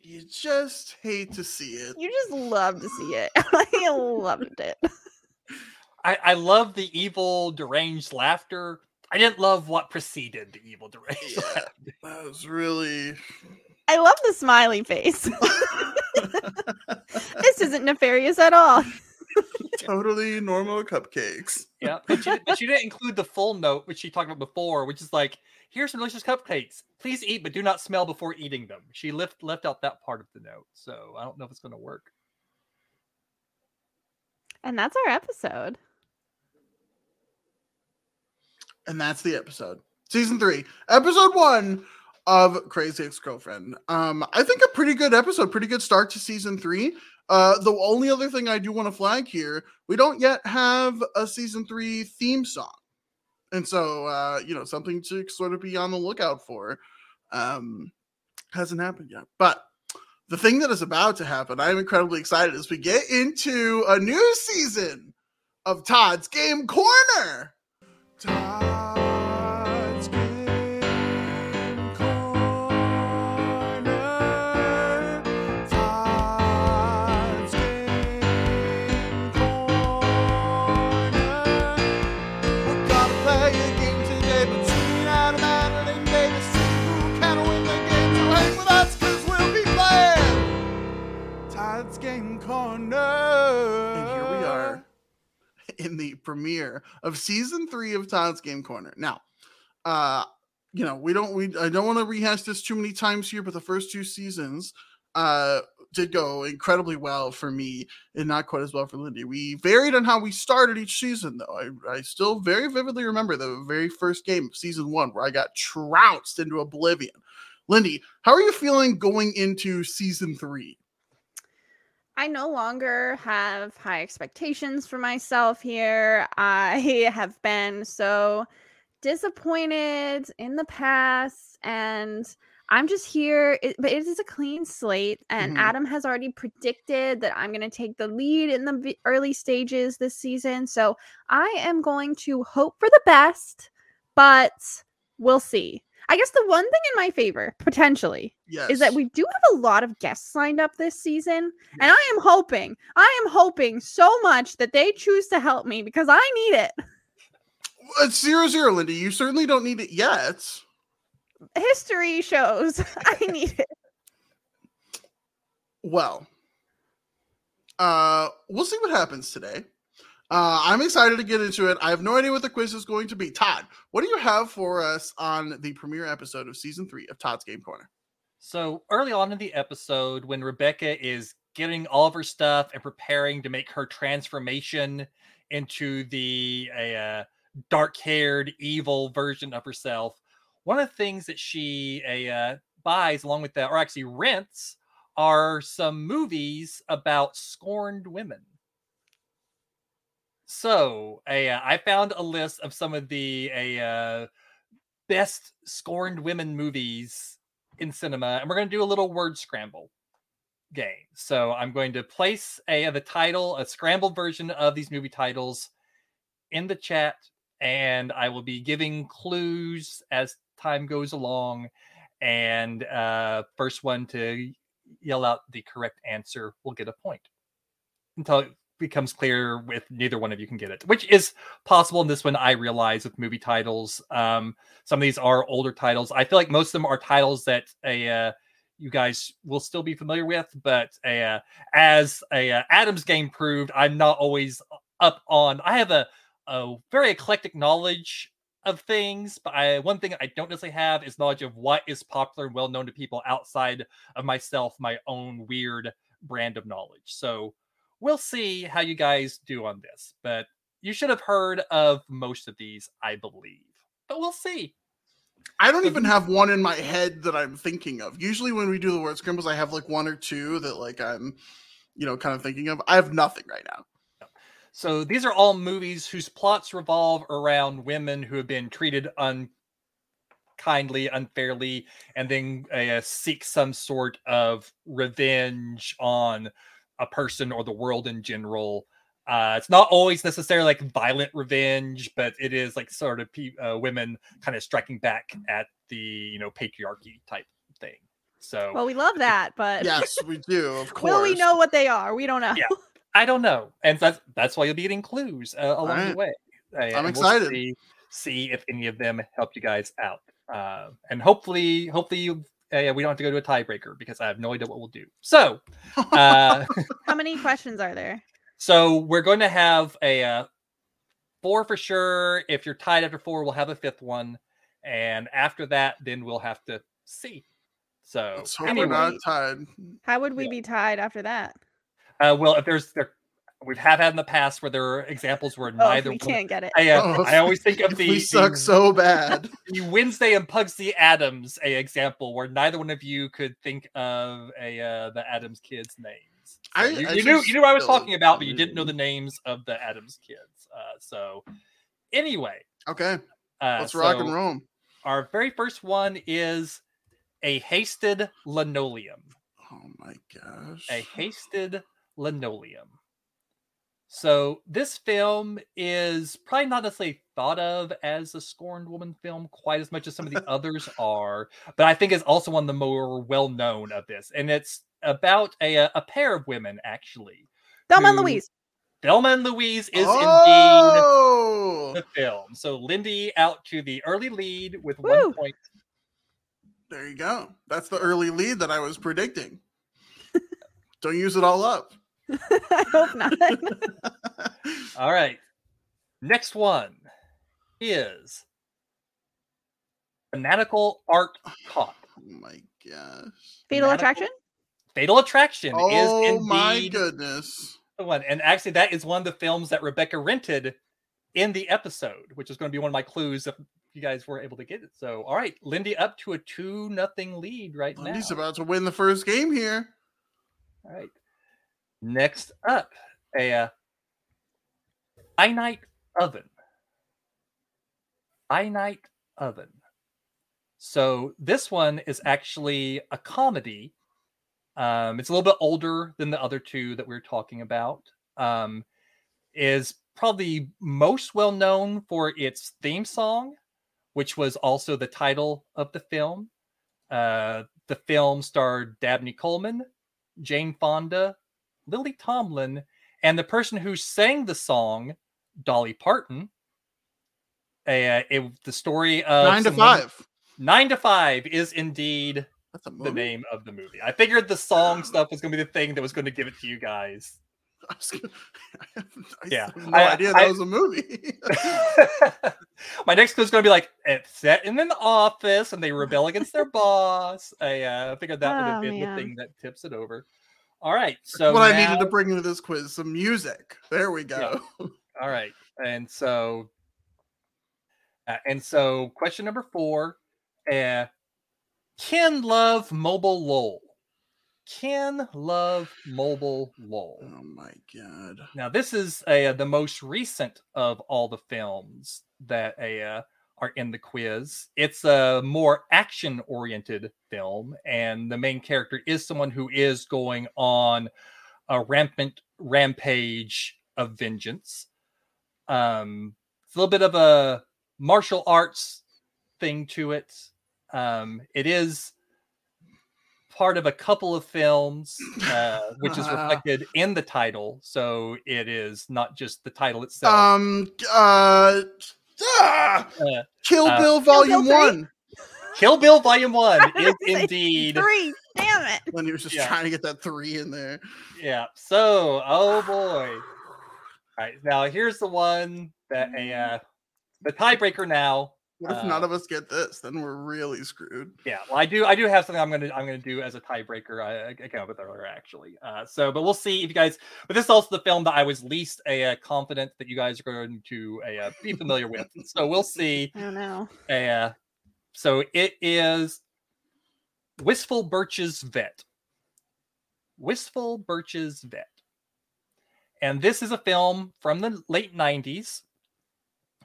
You just hate to see it. You just love to see it. I loved it. I, I love the evil deranged laughter. I didn't love what preceded the evil deranged yeah, laughter. That was really I love the smiley face. this isn't nefarious at all. totally normal cupcakes. Yeah, but she, but she didn't include the full note, which she talked about before, which is like, here's some delicious cupcakes. Please eat, but do not smell before eating them. She left left out that part of the note, so I don't know if it's going to work. And that's our episode. And that's the episode. Season three, episode one of Crazy Ex Girlfriend. Um, I think a pretty good episode, pretty good start to season three. Uh, the only other thing I do want to flag here, we don't yet have a season three theme song. and so uh, you know something to sort of be on the lookout for. Um, hasn't happened yet, but the thing that is about to happen, I'm incredibly excited as we get into a new season of Todd's Game Corner. Todd's in the premiere of season three of Todd's Game Corner. Now, uh, you know, we don't we I don't want to rehash this too many times here, but the first two seasons uh did go incredibly well for me and not quite as well for Lindy. We varied on how we started each season, though. I, I still very vividly remember the very first game of season one where I got trounced into oblivion. Lindy, how are you feeling going into season three? I no longer have high expectations for myself here. I have been so disappointed in the past and I'm just here, it, but it is a clean slate. And Mhm. Adam has already predicted that I'm going to take the lead in the early stages this season. So I am going to hope for the best, but we'll see. I guess the one thing in my favor, potentially, Yes. is that we do have a lot of guests lined up this season. And I am hoping, I am hoping so much that they choose to help me because I need it. It's zero zero, Lindy. You certainly don't need it yet. History shows I need it. Well, uh, we'll see what happens today. Uh, I'm excited to get into it. I have no idea what the quiz is going to be. Todd, what do you have for us on the premiere episode of season three of Todd's Game Corner? So early on in the episode, when Rebecca is getting all of her stuff and preparing to make her transformation into the uh, dark-haired evil version of herself, one of the things that she uh, buys along with that, or actually rents, are some movies about scorned women. So a, uh, I found a list of some of the a uh, best scorned women movies in cinema, and we're going to do a little word scramble game. So I'm going to place a the title, a scrambled version of these movie titles, in the chat, and I will be giving clues as time goes along. And uh, first one to yell out the correct answer will get a point until becomes clear with neither one of you can get it, which is possible in this one. I realize with movie titles, um, some of these are older titles. I feel like most of them are titles that a uh, you guys will still be familiar with, but uh, as a uh, Adams game proved, I'm not always up on. I have a a very eclectic knowledge of things, but I, one thing I don't necessarily have is knowledge of what is popular and well known to people outside of myself, my own weird brand of knowledge. So we'll see how you guys do on this, but you should have heard of most of these, I believe. But we'll see. I don't even have one in my head that I'm thinking of. Usually, when we do the word scrambles, I have like one or two that like I'm, you know, kind of thinking of. I have nothing right now. So these are all movies whose plots revolve around women who have been treated unkindly, unfairly, and then uh, seek some sort of revenge on a person or the world in general. Uh, it's not always necessarily like violent revenge, but it is like sort of pe- uh, women kind of striking back at the you know patriarchy type thing. So Well, we love that, but Yes, we do. Of course. will we know what they are? We don't know. Yeah. I don't know, and that's that's why you'll be getting clues uh, along Alright. the way. Uh, and we'll excited. see, see if any of them help you guys out, uh, and hopefully, hopefully you. Uh, we don't have to go to a tiebreaker because I have no idea what we'll do. So, uh, How many questions are there? so we're going to have a uh, four for sure. If you're tied after four, we'll have a fifth one, and after that, then we'll have to see. So, Let's hope anyway, we're not tied. How would we Yeah. be tied after that? uh, well, if there's there, we have had in the past where there are examples where Oh, neither we one can't get it. I, uh, Oh, I always think of the, we suck the, so bad. the Wednesday and Pugsley Addams a example where neither one of you could think of a uh, the Addams kids' names. So I- you, I you knew you knew what I was talking about, but you didn't know the names of the Addams kids. Uh, so anyway, Okay. Uh, Let's rock and roll. Our very first one is a hasted linoleum. Oh my gosh. A hasted linoleum. So this film is probably not necessarily thought of as a scorned woman film quite as much as some of the others are, but I think it's also one of the more well known of this, and it's about a uh, a pair of women actually. Thelma and Louise. Thelma and Louise is indeed oh, the film. So Lindy out to the early lead with Woo. one point. there you go. That's the early lead that I was predicting. Don't use it all up. I hope not. All right. Next one is Fanatical Art Cop. Oh my gosh. Fatal Fanatical- Attraction. Fatal Attraction Oh is my indeed goodness. the one. And actually, that is one of the films that Rebecca rented in the episode, which is going to be one of my clues if you guys were able to get it. So, all right, Lindy up to a two nothing lead right now. Lindy's about to win the first game here. All right. Next up, a uh, finite oven. Finite oven. So this one is actually a comedy. Um, it's a little bit older than the other two that we are talking about. Um, is probably most well known for its theme song, which was also the title of the film. Uh, the film starred Dabney Coleman, Jane Fonda, Lily Tomlin, and the person who sang the song, Dolly Parton. Uh, it, the story of Nine to some women- five. Nine to Five is indeed That's a movie. the name of the movie. I figured the song stuff was going to be the thing that was going to give it to you guys. I gonna- I have, I Yeah, have no I- idea I- that was a movie. My next clue is going to be like it's set in an office and they rebel against their boss. I uh, figured that would have Oh, been man. the thing that tips it over. All right, so what I needed to bring into this quiz some music. There we go. All right. And so, uh, and so, question number four: uh, Can love mobile lol? Can love mobile lol? Oh my god. Now, this is uh, the most recent of all the films that uh, are in the quiz. It's a more action oriented film, and the main character is someone who is going on a rampant rampage of vengeance. Um, it's a little bit of a martial arts thing to it. Um, it is part of a couple of films, uh, which is reflected in the title. So it is not just the title itself. Um uh ah! Uh, Kill uh, Bill Kill Bill Volume 1. Kill Bill Volume One is indeed Three. Damn it. When he was just Yeah. trying to get that 3 in there. yeah. So, oh boy. All right, now here's the one that a uh, the tiebreaker now. What if Uh, none of us get this? Then we're really screwed. Yeah, well, I do. I do have something I'm gonna I'm gonna do as a tiebreaker. I, I came up with earlier actually. Uh, so, but we'll see if you guys. But this is also the film that I was least a uh, confident that you guys are going to uh, be familiar with. So we'll see. I don't know. Uh, so it is Wistful Birch's Vet. Wistful Birch's Vet. And this is a film from the late 90s.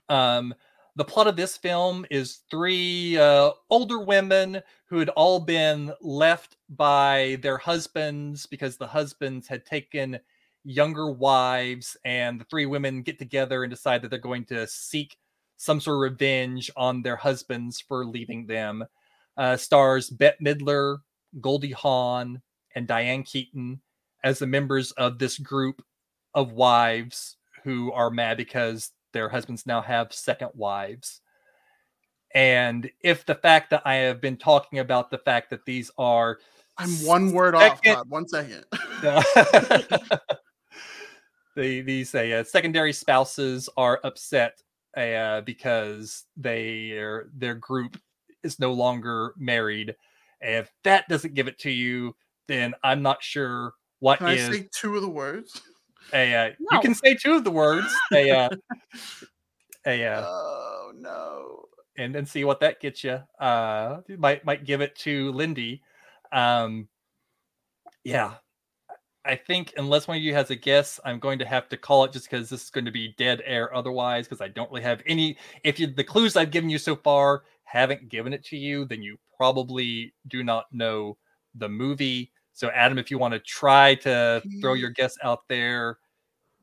Um, the plot of this film is three uh, older women who had all been left by their husbands because the husbands had taken younger wives, and the three women get together and decide that they're going to seek some sort of revenge on their husbands for leaving them. Uh, stars Bette Midler, Goldie Hawn, and Diane Keaton as the members of this group of wives who are mad because their husbands now have second wives. And if the fact that I have been talking about the fact that these are I'm one word off, Second- Todd. One second. the these uh, secondary spouses are upset uh, because they their group is no longer married. If that doesn't give it to you, then I'm not sure what Can I is. say two of the words? A, uh, You can say two of the words. A, uh, a, uh, Oh no. and and see what that gets you. Uh, might might give it to Lindy. Um, yeah, I think unless one of you has a guess, I'm going to have to call it just because this is going to be dead air otherwise, because I don't really have any. If you the clues I've given you so far haven't given it to you, then you probably do not know the movie. So, Adam, if you want to try to throw your guess out there,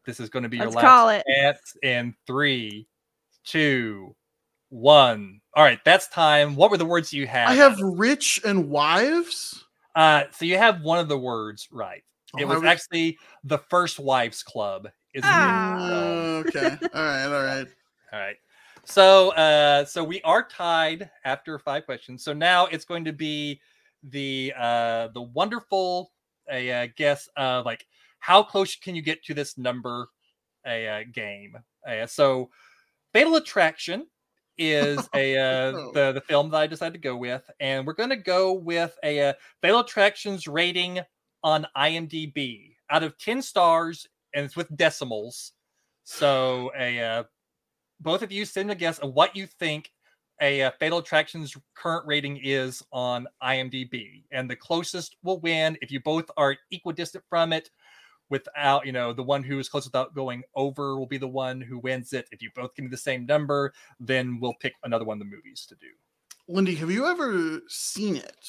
this is going to be Let's your call last it. chance. In three, two, one. All right, that's time. What were the words you had? I have rich and wives. Uh, so you have one of the words right. It Oh, I was was- actually the First Wives Club. Is the name of Ah. okay. All right. All right. All right. So uh so we are tied after five questions. So now it's going to be the uh the wonderful a uh, guess of like how close can you get to this number a uh, game. Uh, so Fatal Attraction is a uh, the the film that I decided to go with and we're going to go with a uh, Fatal Attractions rating on IMDb out of 10 stars and it's with decimals. So a uh, both of you send a guess of what you think a uh, Fatal Attractions current rating is on IMDb, and the closest will win. If you both are equidistant from it, without you know the one who is close without going over will be the one who wins it. If you both give me the same number, then we'll pick another one of the movies to do. Lindy, have you ever seen it?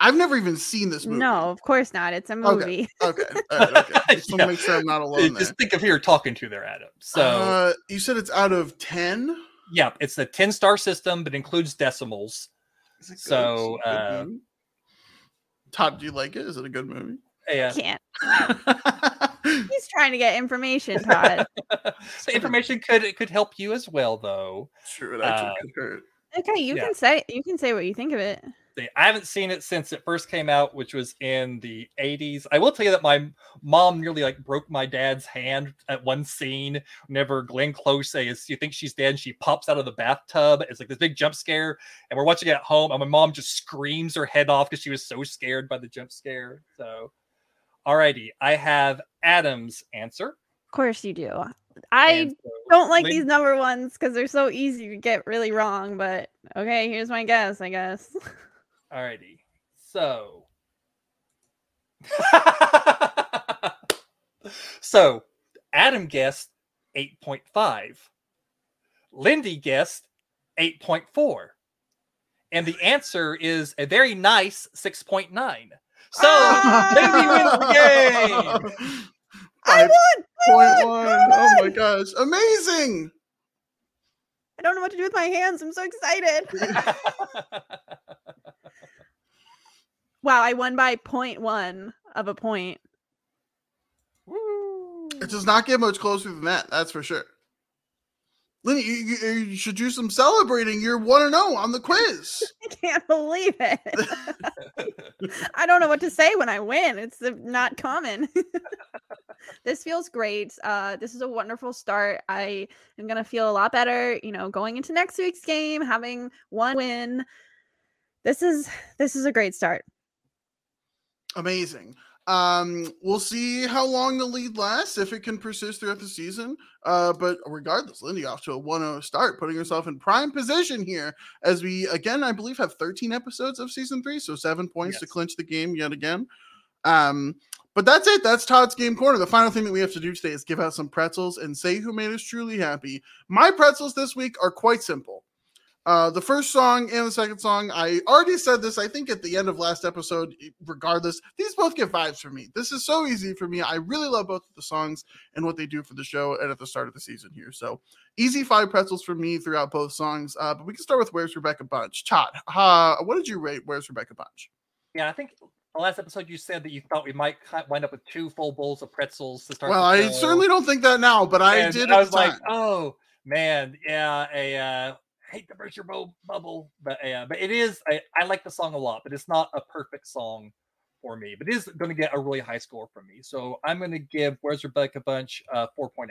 I've never even seen this movie. No, of course not. It's a movie. Okay. All right. Okay. Just want Yeah. to make sure I'm not alone there. Just think of who you're talking to there, Adam. So uh, you said it's out of ten. Yeah, it's the 10 star system, but includes decimals. Is it good? So, Is it uh, movie? Todd, do you like it? Is it a good movie? Yeah. Can't. He's trying to get information, Todd. so information could it could help you as well, though. Sure, it actually Uh, could hurt. okay, you Yeah. can say you can say what you think of it. I haven't seen it since it first came out, which was in the 80s. I will tell you that my mom nearly like broke my dad's hand at one scene whenever Glenn Close says you think she's dead and she pops out of the bathtub. It's like this big jump scare, and we're watching it at home, and my mom just screams her head off because she was so scared by the jump scare. So alrighty, I have Adam's answer. Of course you do. I so don't like these number ones because they're so easy to get really wrong. But okay, here's my guess. I guess. Alrighty. So. so, Adam guessed 8.5. Lindy guessed 8.4. And the answer is a very nice 6.9. So! Lindy wins the game. I won! I won! one. I Oh my gosh. Amazing. I don't know what to do with my hands. I'm so excited. Wow, I won by point one of a point. Woo. It does not get much closer than that. That's for sure. Lindy, you, you, you should do some celebrating. You're one and zero on the quiz. I can't believe it. I don't know what to say when I win. It's uh, not common. this feels great. Uh, this is a wonderful start. I am gonna feel a lot better. You know, going into next week's game, having one win. This is this is a great start. Amazing. Um, we'll see how long the lead lasts, if it can persist throughout the season. Uh, but regardless, Lindy off to a 1-0 start, putting herself in prime position here as we again, I believe, have 13 episodes of season three, so seven points to clinch the game yet again. Um, but that's it. That's Todd's game corner. The final thing that we have to do today is give out some pretzels and say who made us truly happy. My pretzels this week are quite simple. Uh, the first song and the second song, I already said this, I think at the end of last episode. Regardless, these both get vibes for me. This is so easy for me. I really love both of the songs and what they do for the show and at the start of the season here. So easy five pretzels for me throughout both songs. Uh, but we can start with Where's Rebecca Bunch. Todd, uh, what did you rate Where's Rebecca Bunch? Yeah, I think the last episode you said that you thought we might wind up with two full bowls of pretzels to start. Well, I certainly don't think that now, but I And did. I was like, oh man, yeah, a uh, hate to burst your bu- bubble, but yeah, but it is. I, I like the song a lot, but it's not a perfect song for me. But it is going to get a really high score from me, so I'm going to give Where's Rebecca Bunch uh, 4.8.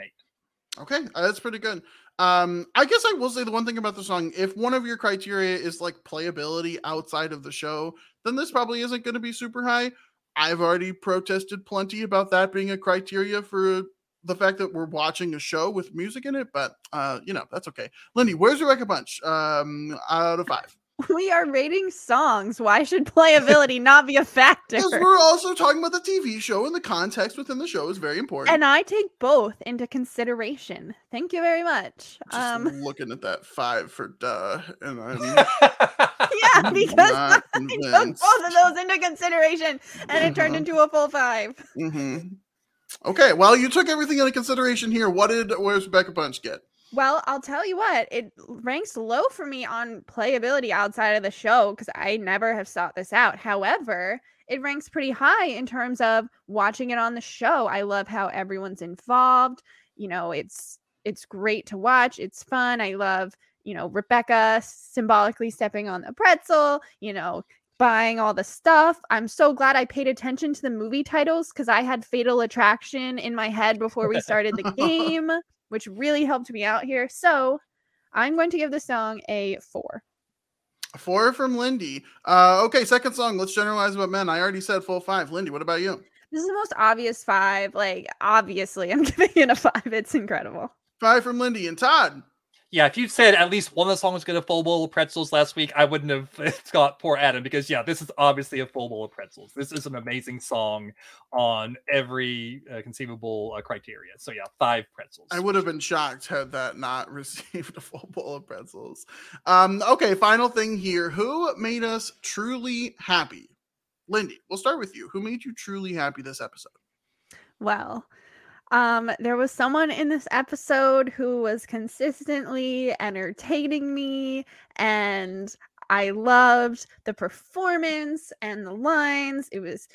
Okay, uh, that's pretty good. Um, I guess I will say the one thing about the song: if one of your criteria is like playability outside of the show, then this probably isn't going to be super high. I've already protested plenty about that being a criteria for the fact that we're watching a show with music in it, but uh, you know that's okay. Lindy, where's Rebecca Bunch? Um, out of five. We are rating songs. Why should playability not be a factor? Because we're also talking about the TV show, and the context within the show is very important. And I take both into consideration. Thank you very much. Just Um, looking at that five for duh, and I'm yeah, because not I took both of those into consideration, and it turned into a full five. hmm Okay, well, you took everything into consideration here. What did where's Rebecca Bunch get? Well, I'll tell you what, it ranks low for me on playability outside of the show because I never have sought this out. However, it ranks pretty high in terms of watching it on the show. I love how everyone's involved. You know, it's it's great to watch. It's fun. I love, you know, Rebecca symbolically stepping on the pretzel, you know, buying all the stuff. I'm so glad I paid attention to the movie titles because I had Fatal Attraction in my head before we started the game, which really helped me out here. So I'm going to give the song a four. Four from Lindy. Uh, okay, second song. Let's generalize about men. I already said full five. Lindy, what about you? This is the most obvious five. Like, obviously, I'm giving it a five. It's incredible. Five from Lindy and Todd. Yeah, if you'd said at least one of the songs was going to full bowl of pretzels last week, I wouldn't have got poor Adam because yeah, this is obviously a full bowl of pretzels. This is an amazing song on every uh, conceivable uh, criteria. So yeah, five pretzels. I would have been shocked had that not received a full bowl of pretzels. Um, okay, final thing here. Who made us truly happy? Lindy, we'll start with you. Who made you truly happy this episode? Well, um, there was someone in this episode who was consistently entertaining me, and I loved the performance and the lines. It was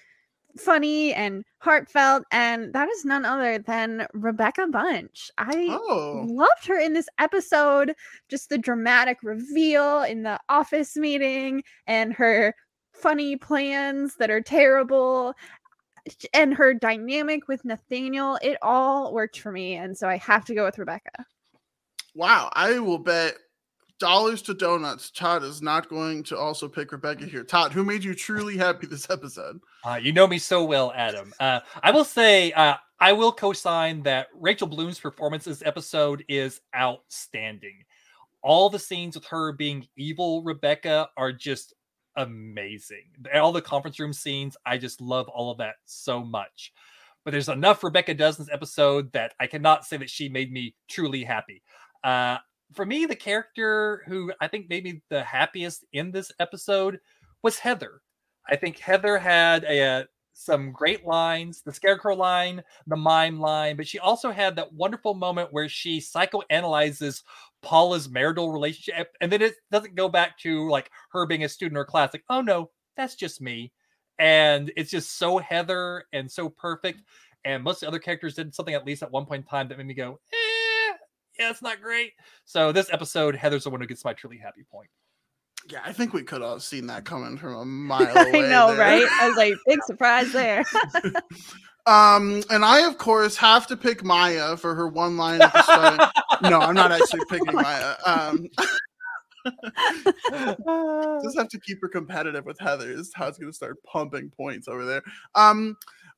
funny and heartfelt, and that is none other than Rebecca Bunch. I Oh, loved her in this episode. Just the dramatic reveal in the office meeting and her funny plans that are terrible and her dynamic with Nathaniel. It all worked for me. And so I have to go with Rebecca. wow. I will bet dollars to donuts. Todd is not going to also pick Rebecca here. Todd, who made you truly happy this episode? Uh, you know me so well, Adam. Uh, I will say uh, I will co-sign that Rachel Bloom's performance this episode is outstanding. All the scenes with her being evil Rebecca are just amazing. All the conference room scenes, I just love all of that so much. But there's enough Rebecca this episode that I cannot say that she made me truly happy. Uh, for me, the character who I think made me the happiest in this episode was Heather. I think Heather had a, uh, some great lines, the scarecrow line, the mime line, but she also had that wonderful moment where she psychoanalyzes Paula's marital relationship, and then it doesn't go back to like her being a student or class. Like, oh no, that's just me, and it's just so Heather and so perfect. And most of the other characters did something at least at one point in time that made me go, eh, yeah, it's not great. So this episode, Heather's the one who gets my truly happy point. Yeah, I think we could have seen that coming from a mile away. I know, there. right? I was like, big surprise there. Um, and I of course have to pick Maya for her one line at the start. no, I'm not actually picking Maya. Um, just have to keep her competitive with Heather. Is how it's going to start pumping points over there. Um,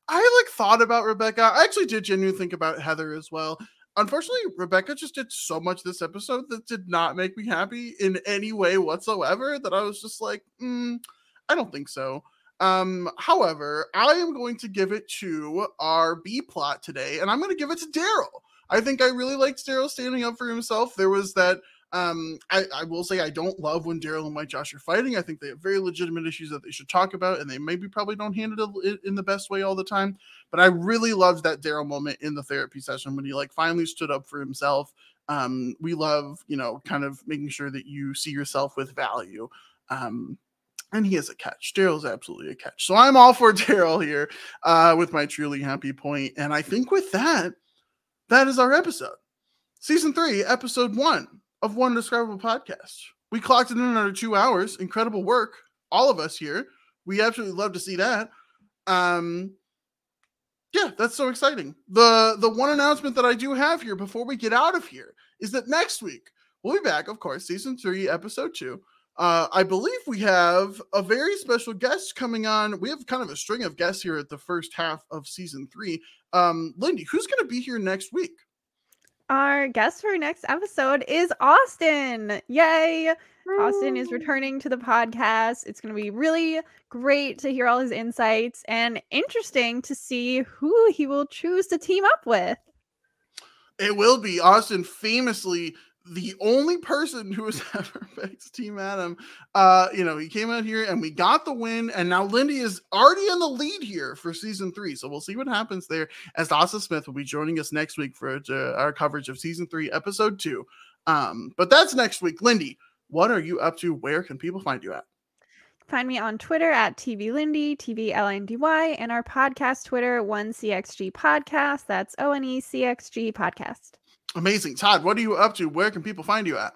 I like thought about Rebecca. I actually did genuinely think about Heather as well. Unfortunately, Rebecca just did so much this episode that did not make me happy in any way whatsoever. That I was just like, mm, I don't think so. Um, however, I am going to give it to our B plot today, and I'm going to give it to Darryl. I think I really liked Darryl standing up for himself. There was that. Um, I, I will say I don't love when Darryl and White Josh are fighting. I think they have very legitimate issues that they should talk about, and they maybe probably don't handle it in the best way all the time. But I really loved that Darryl moment in the therapy session when he like finally stood up for himself. Um, we love, you know, kind of making sure that you see yourself with value. Um, and he is a catch. Darryl's absolutely a catch. So I'm all for Darryl here uh, with my truly happy point. And I think with that, that is our episode. Season three, episode one of One Describable Podcast. We clocked it in under two hours. Incredible work. All of us here. We absolutely love to see that. Um, yeah, that's so exciting. The the one announcement that I do have here before we get out of here is that next week we'll be back, of course, season three, episode two. Uh, I believe we have a very special guest coming on. We have kind of a string of guests here at the first half of season three. Um, Lindy, who's going to be here next week? our guest for next episode is Austin. Yay! Austin is returning to the podcast. It's going to be really great to hear all his insights and interesting to see who he will choose to team up with. It will be. Austin famously the only person who has ever picked Team Adam. Uh, you know, he came out here and we got the win, and now Lindy is already in the lead here for season three. So we'll see what happens there. Austin Smith will be joining us next week for uh, our coverage of season three, episode two. Um, but that's next week. Lindy, what are you up to? Where can people find you at? Find me on Twitter at TV Lindy, T V L N D Y, and our podcast Twitter, One CXG Podcast. That's O N E C X G Podcast. Amazing. Todd, what are you up to? Where can people find you at?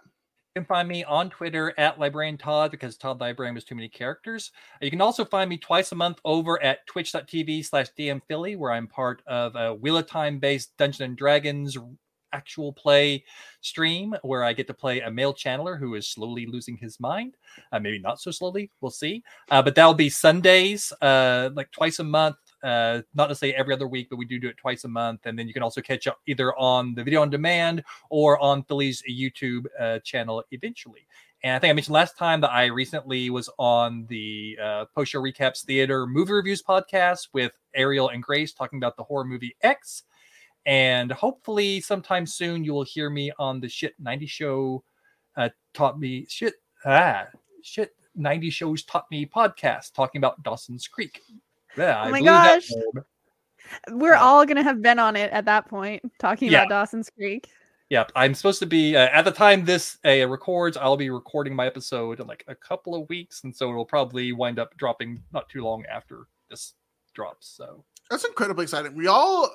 You can find me on Twitter at Librarian Todd because Todd Librarian was too many characters. You can also find me twice a month over at twitch.tv slash DM Philly, where I'm part of a Wheel of Time based Dungeons and Dragons actual play stream where I get to play a male channeler who is slowly losing his mind. Uh, maybe not so slowly. We'll see. Uh, but that'll be Sundays, uh, like twice a month. Uh, not to say every other week, but we do do it twice a month. And then you can also catch up either on the video on demand or on Philly's YouTube uh, channel eventually. And I think I mentioned last time that I recently was on the uh, post show recaps theater movie reviews podcast with Ariel and Grace talking about the horror movie X. And hopefully, sometime soon, you will hear me on the Shit 90 Show uh, Taught Me Shit. Ah, Shit 90 Shows Taught Me podcast talking about Dawson's Creek. Yeah, oh my gosh. We're all going to have been on it at that point talking yeah. about Dawson's Creek. Yep, I'm supposed to be uh, at the time this uh, records. I'll be recording my episode in like a couple of weeks, and so it'll probably wind up dropping not too long after this drops. So that's incredibly exciting. We all,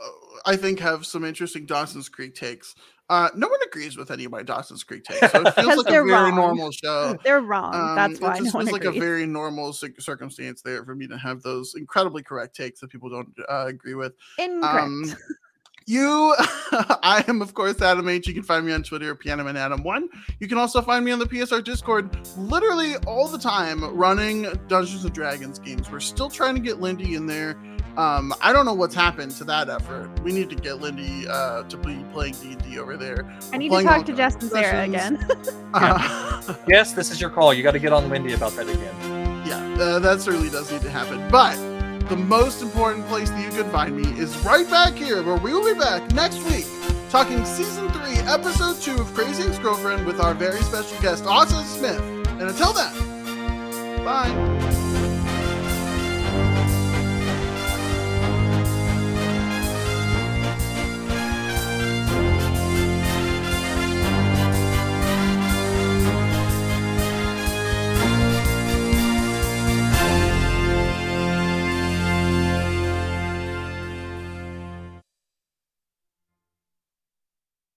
I think, have some interesting Dawson's Creek takes. Uh, no one agrees with any of my Dawson's Creek takes, so it feels like a very wrong. normal show. They're wrong. Um, That's why. It just no feels like a very normal circumstance there for me to have those incredibly correct takes that people don't uh, agree with. Incorrect. Um, you, I am of course Adam H. You can find me on Twitter, Pianoman Adam One. You can also find me on the PSR Discord, literally all the time, running Dungeons and Dragons games. We're still trying to get Lindy in there. Um, I don't know what's happened to that effort. We need to get Lindy uh, to be playing D and D over there. I need to talk to Jess and Sarah again. uh, yes, this is your call. You got to get on Lindy about that again. Yeah, uh, that certainly does need to happen. But the most important place that you can find me is right back here, where we will be back next week talking season three, episode two of Crazy Ex Girlfriend with our very special guest, Austin Smith. And until then, bye.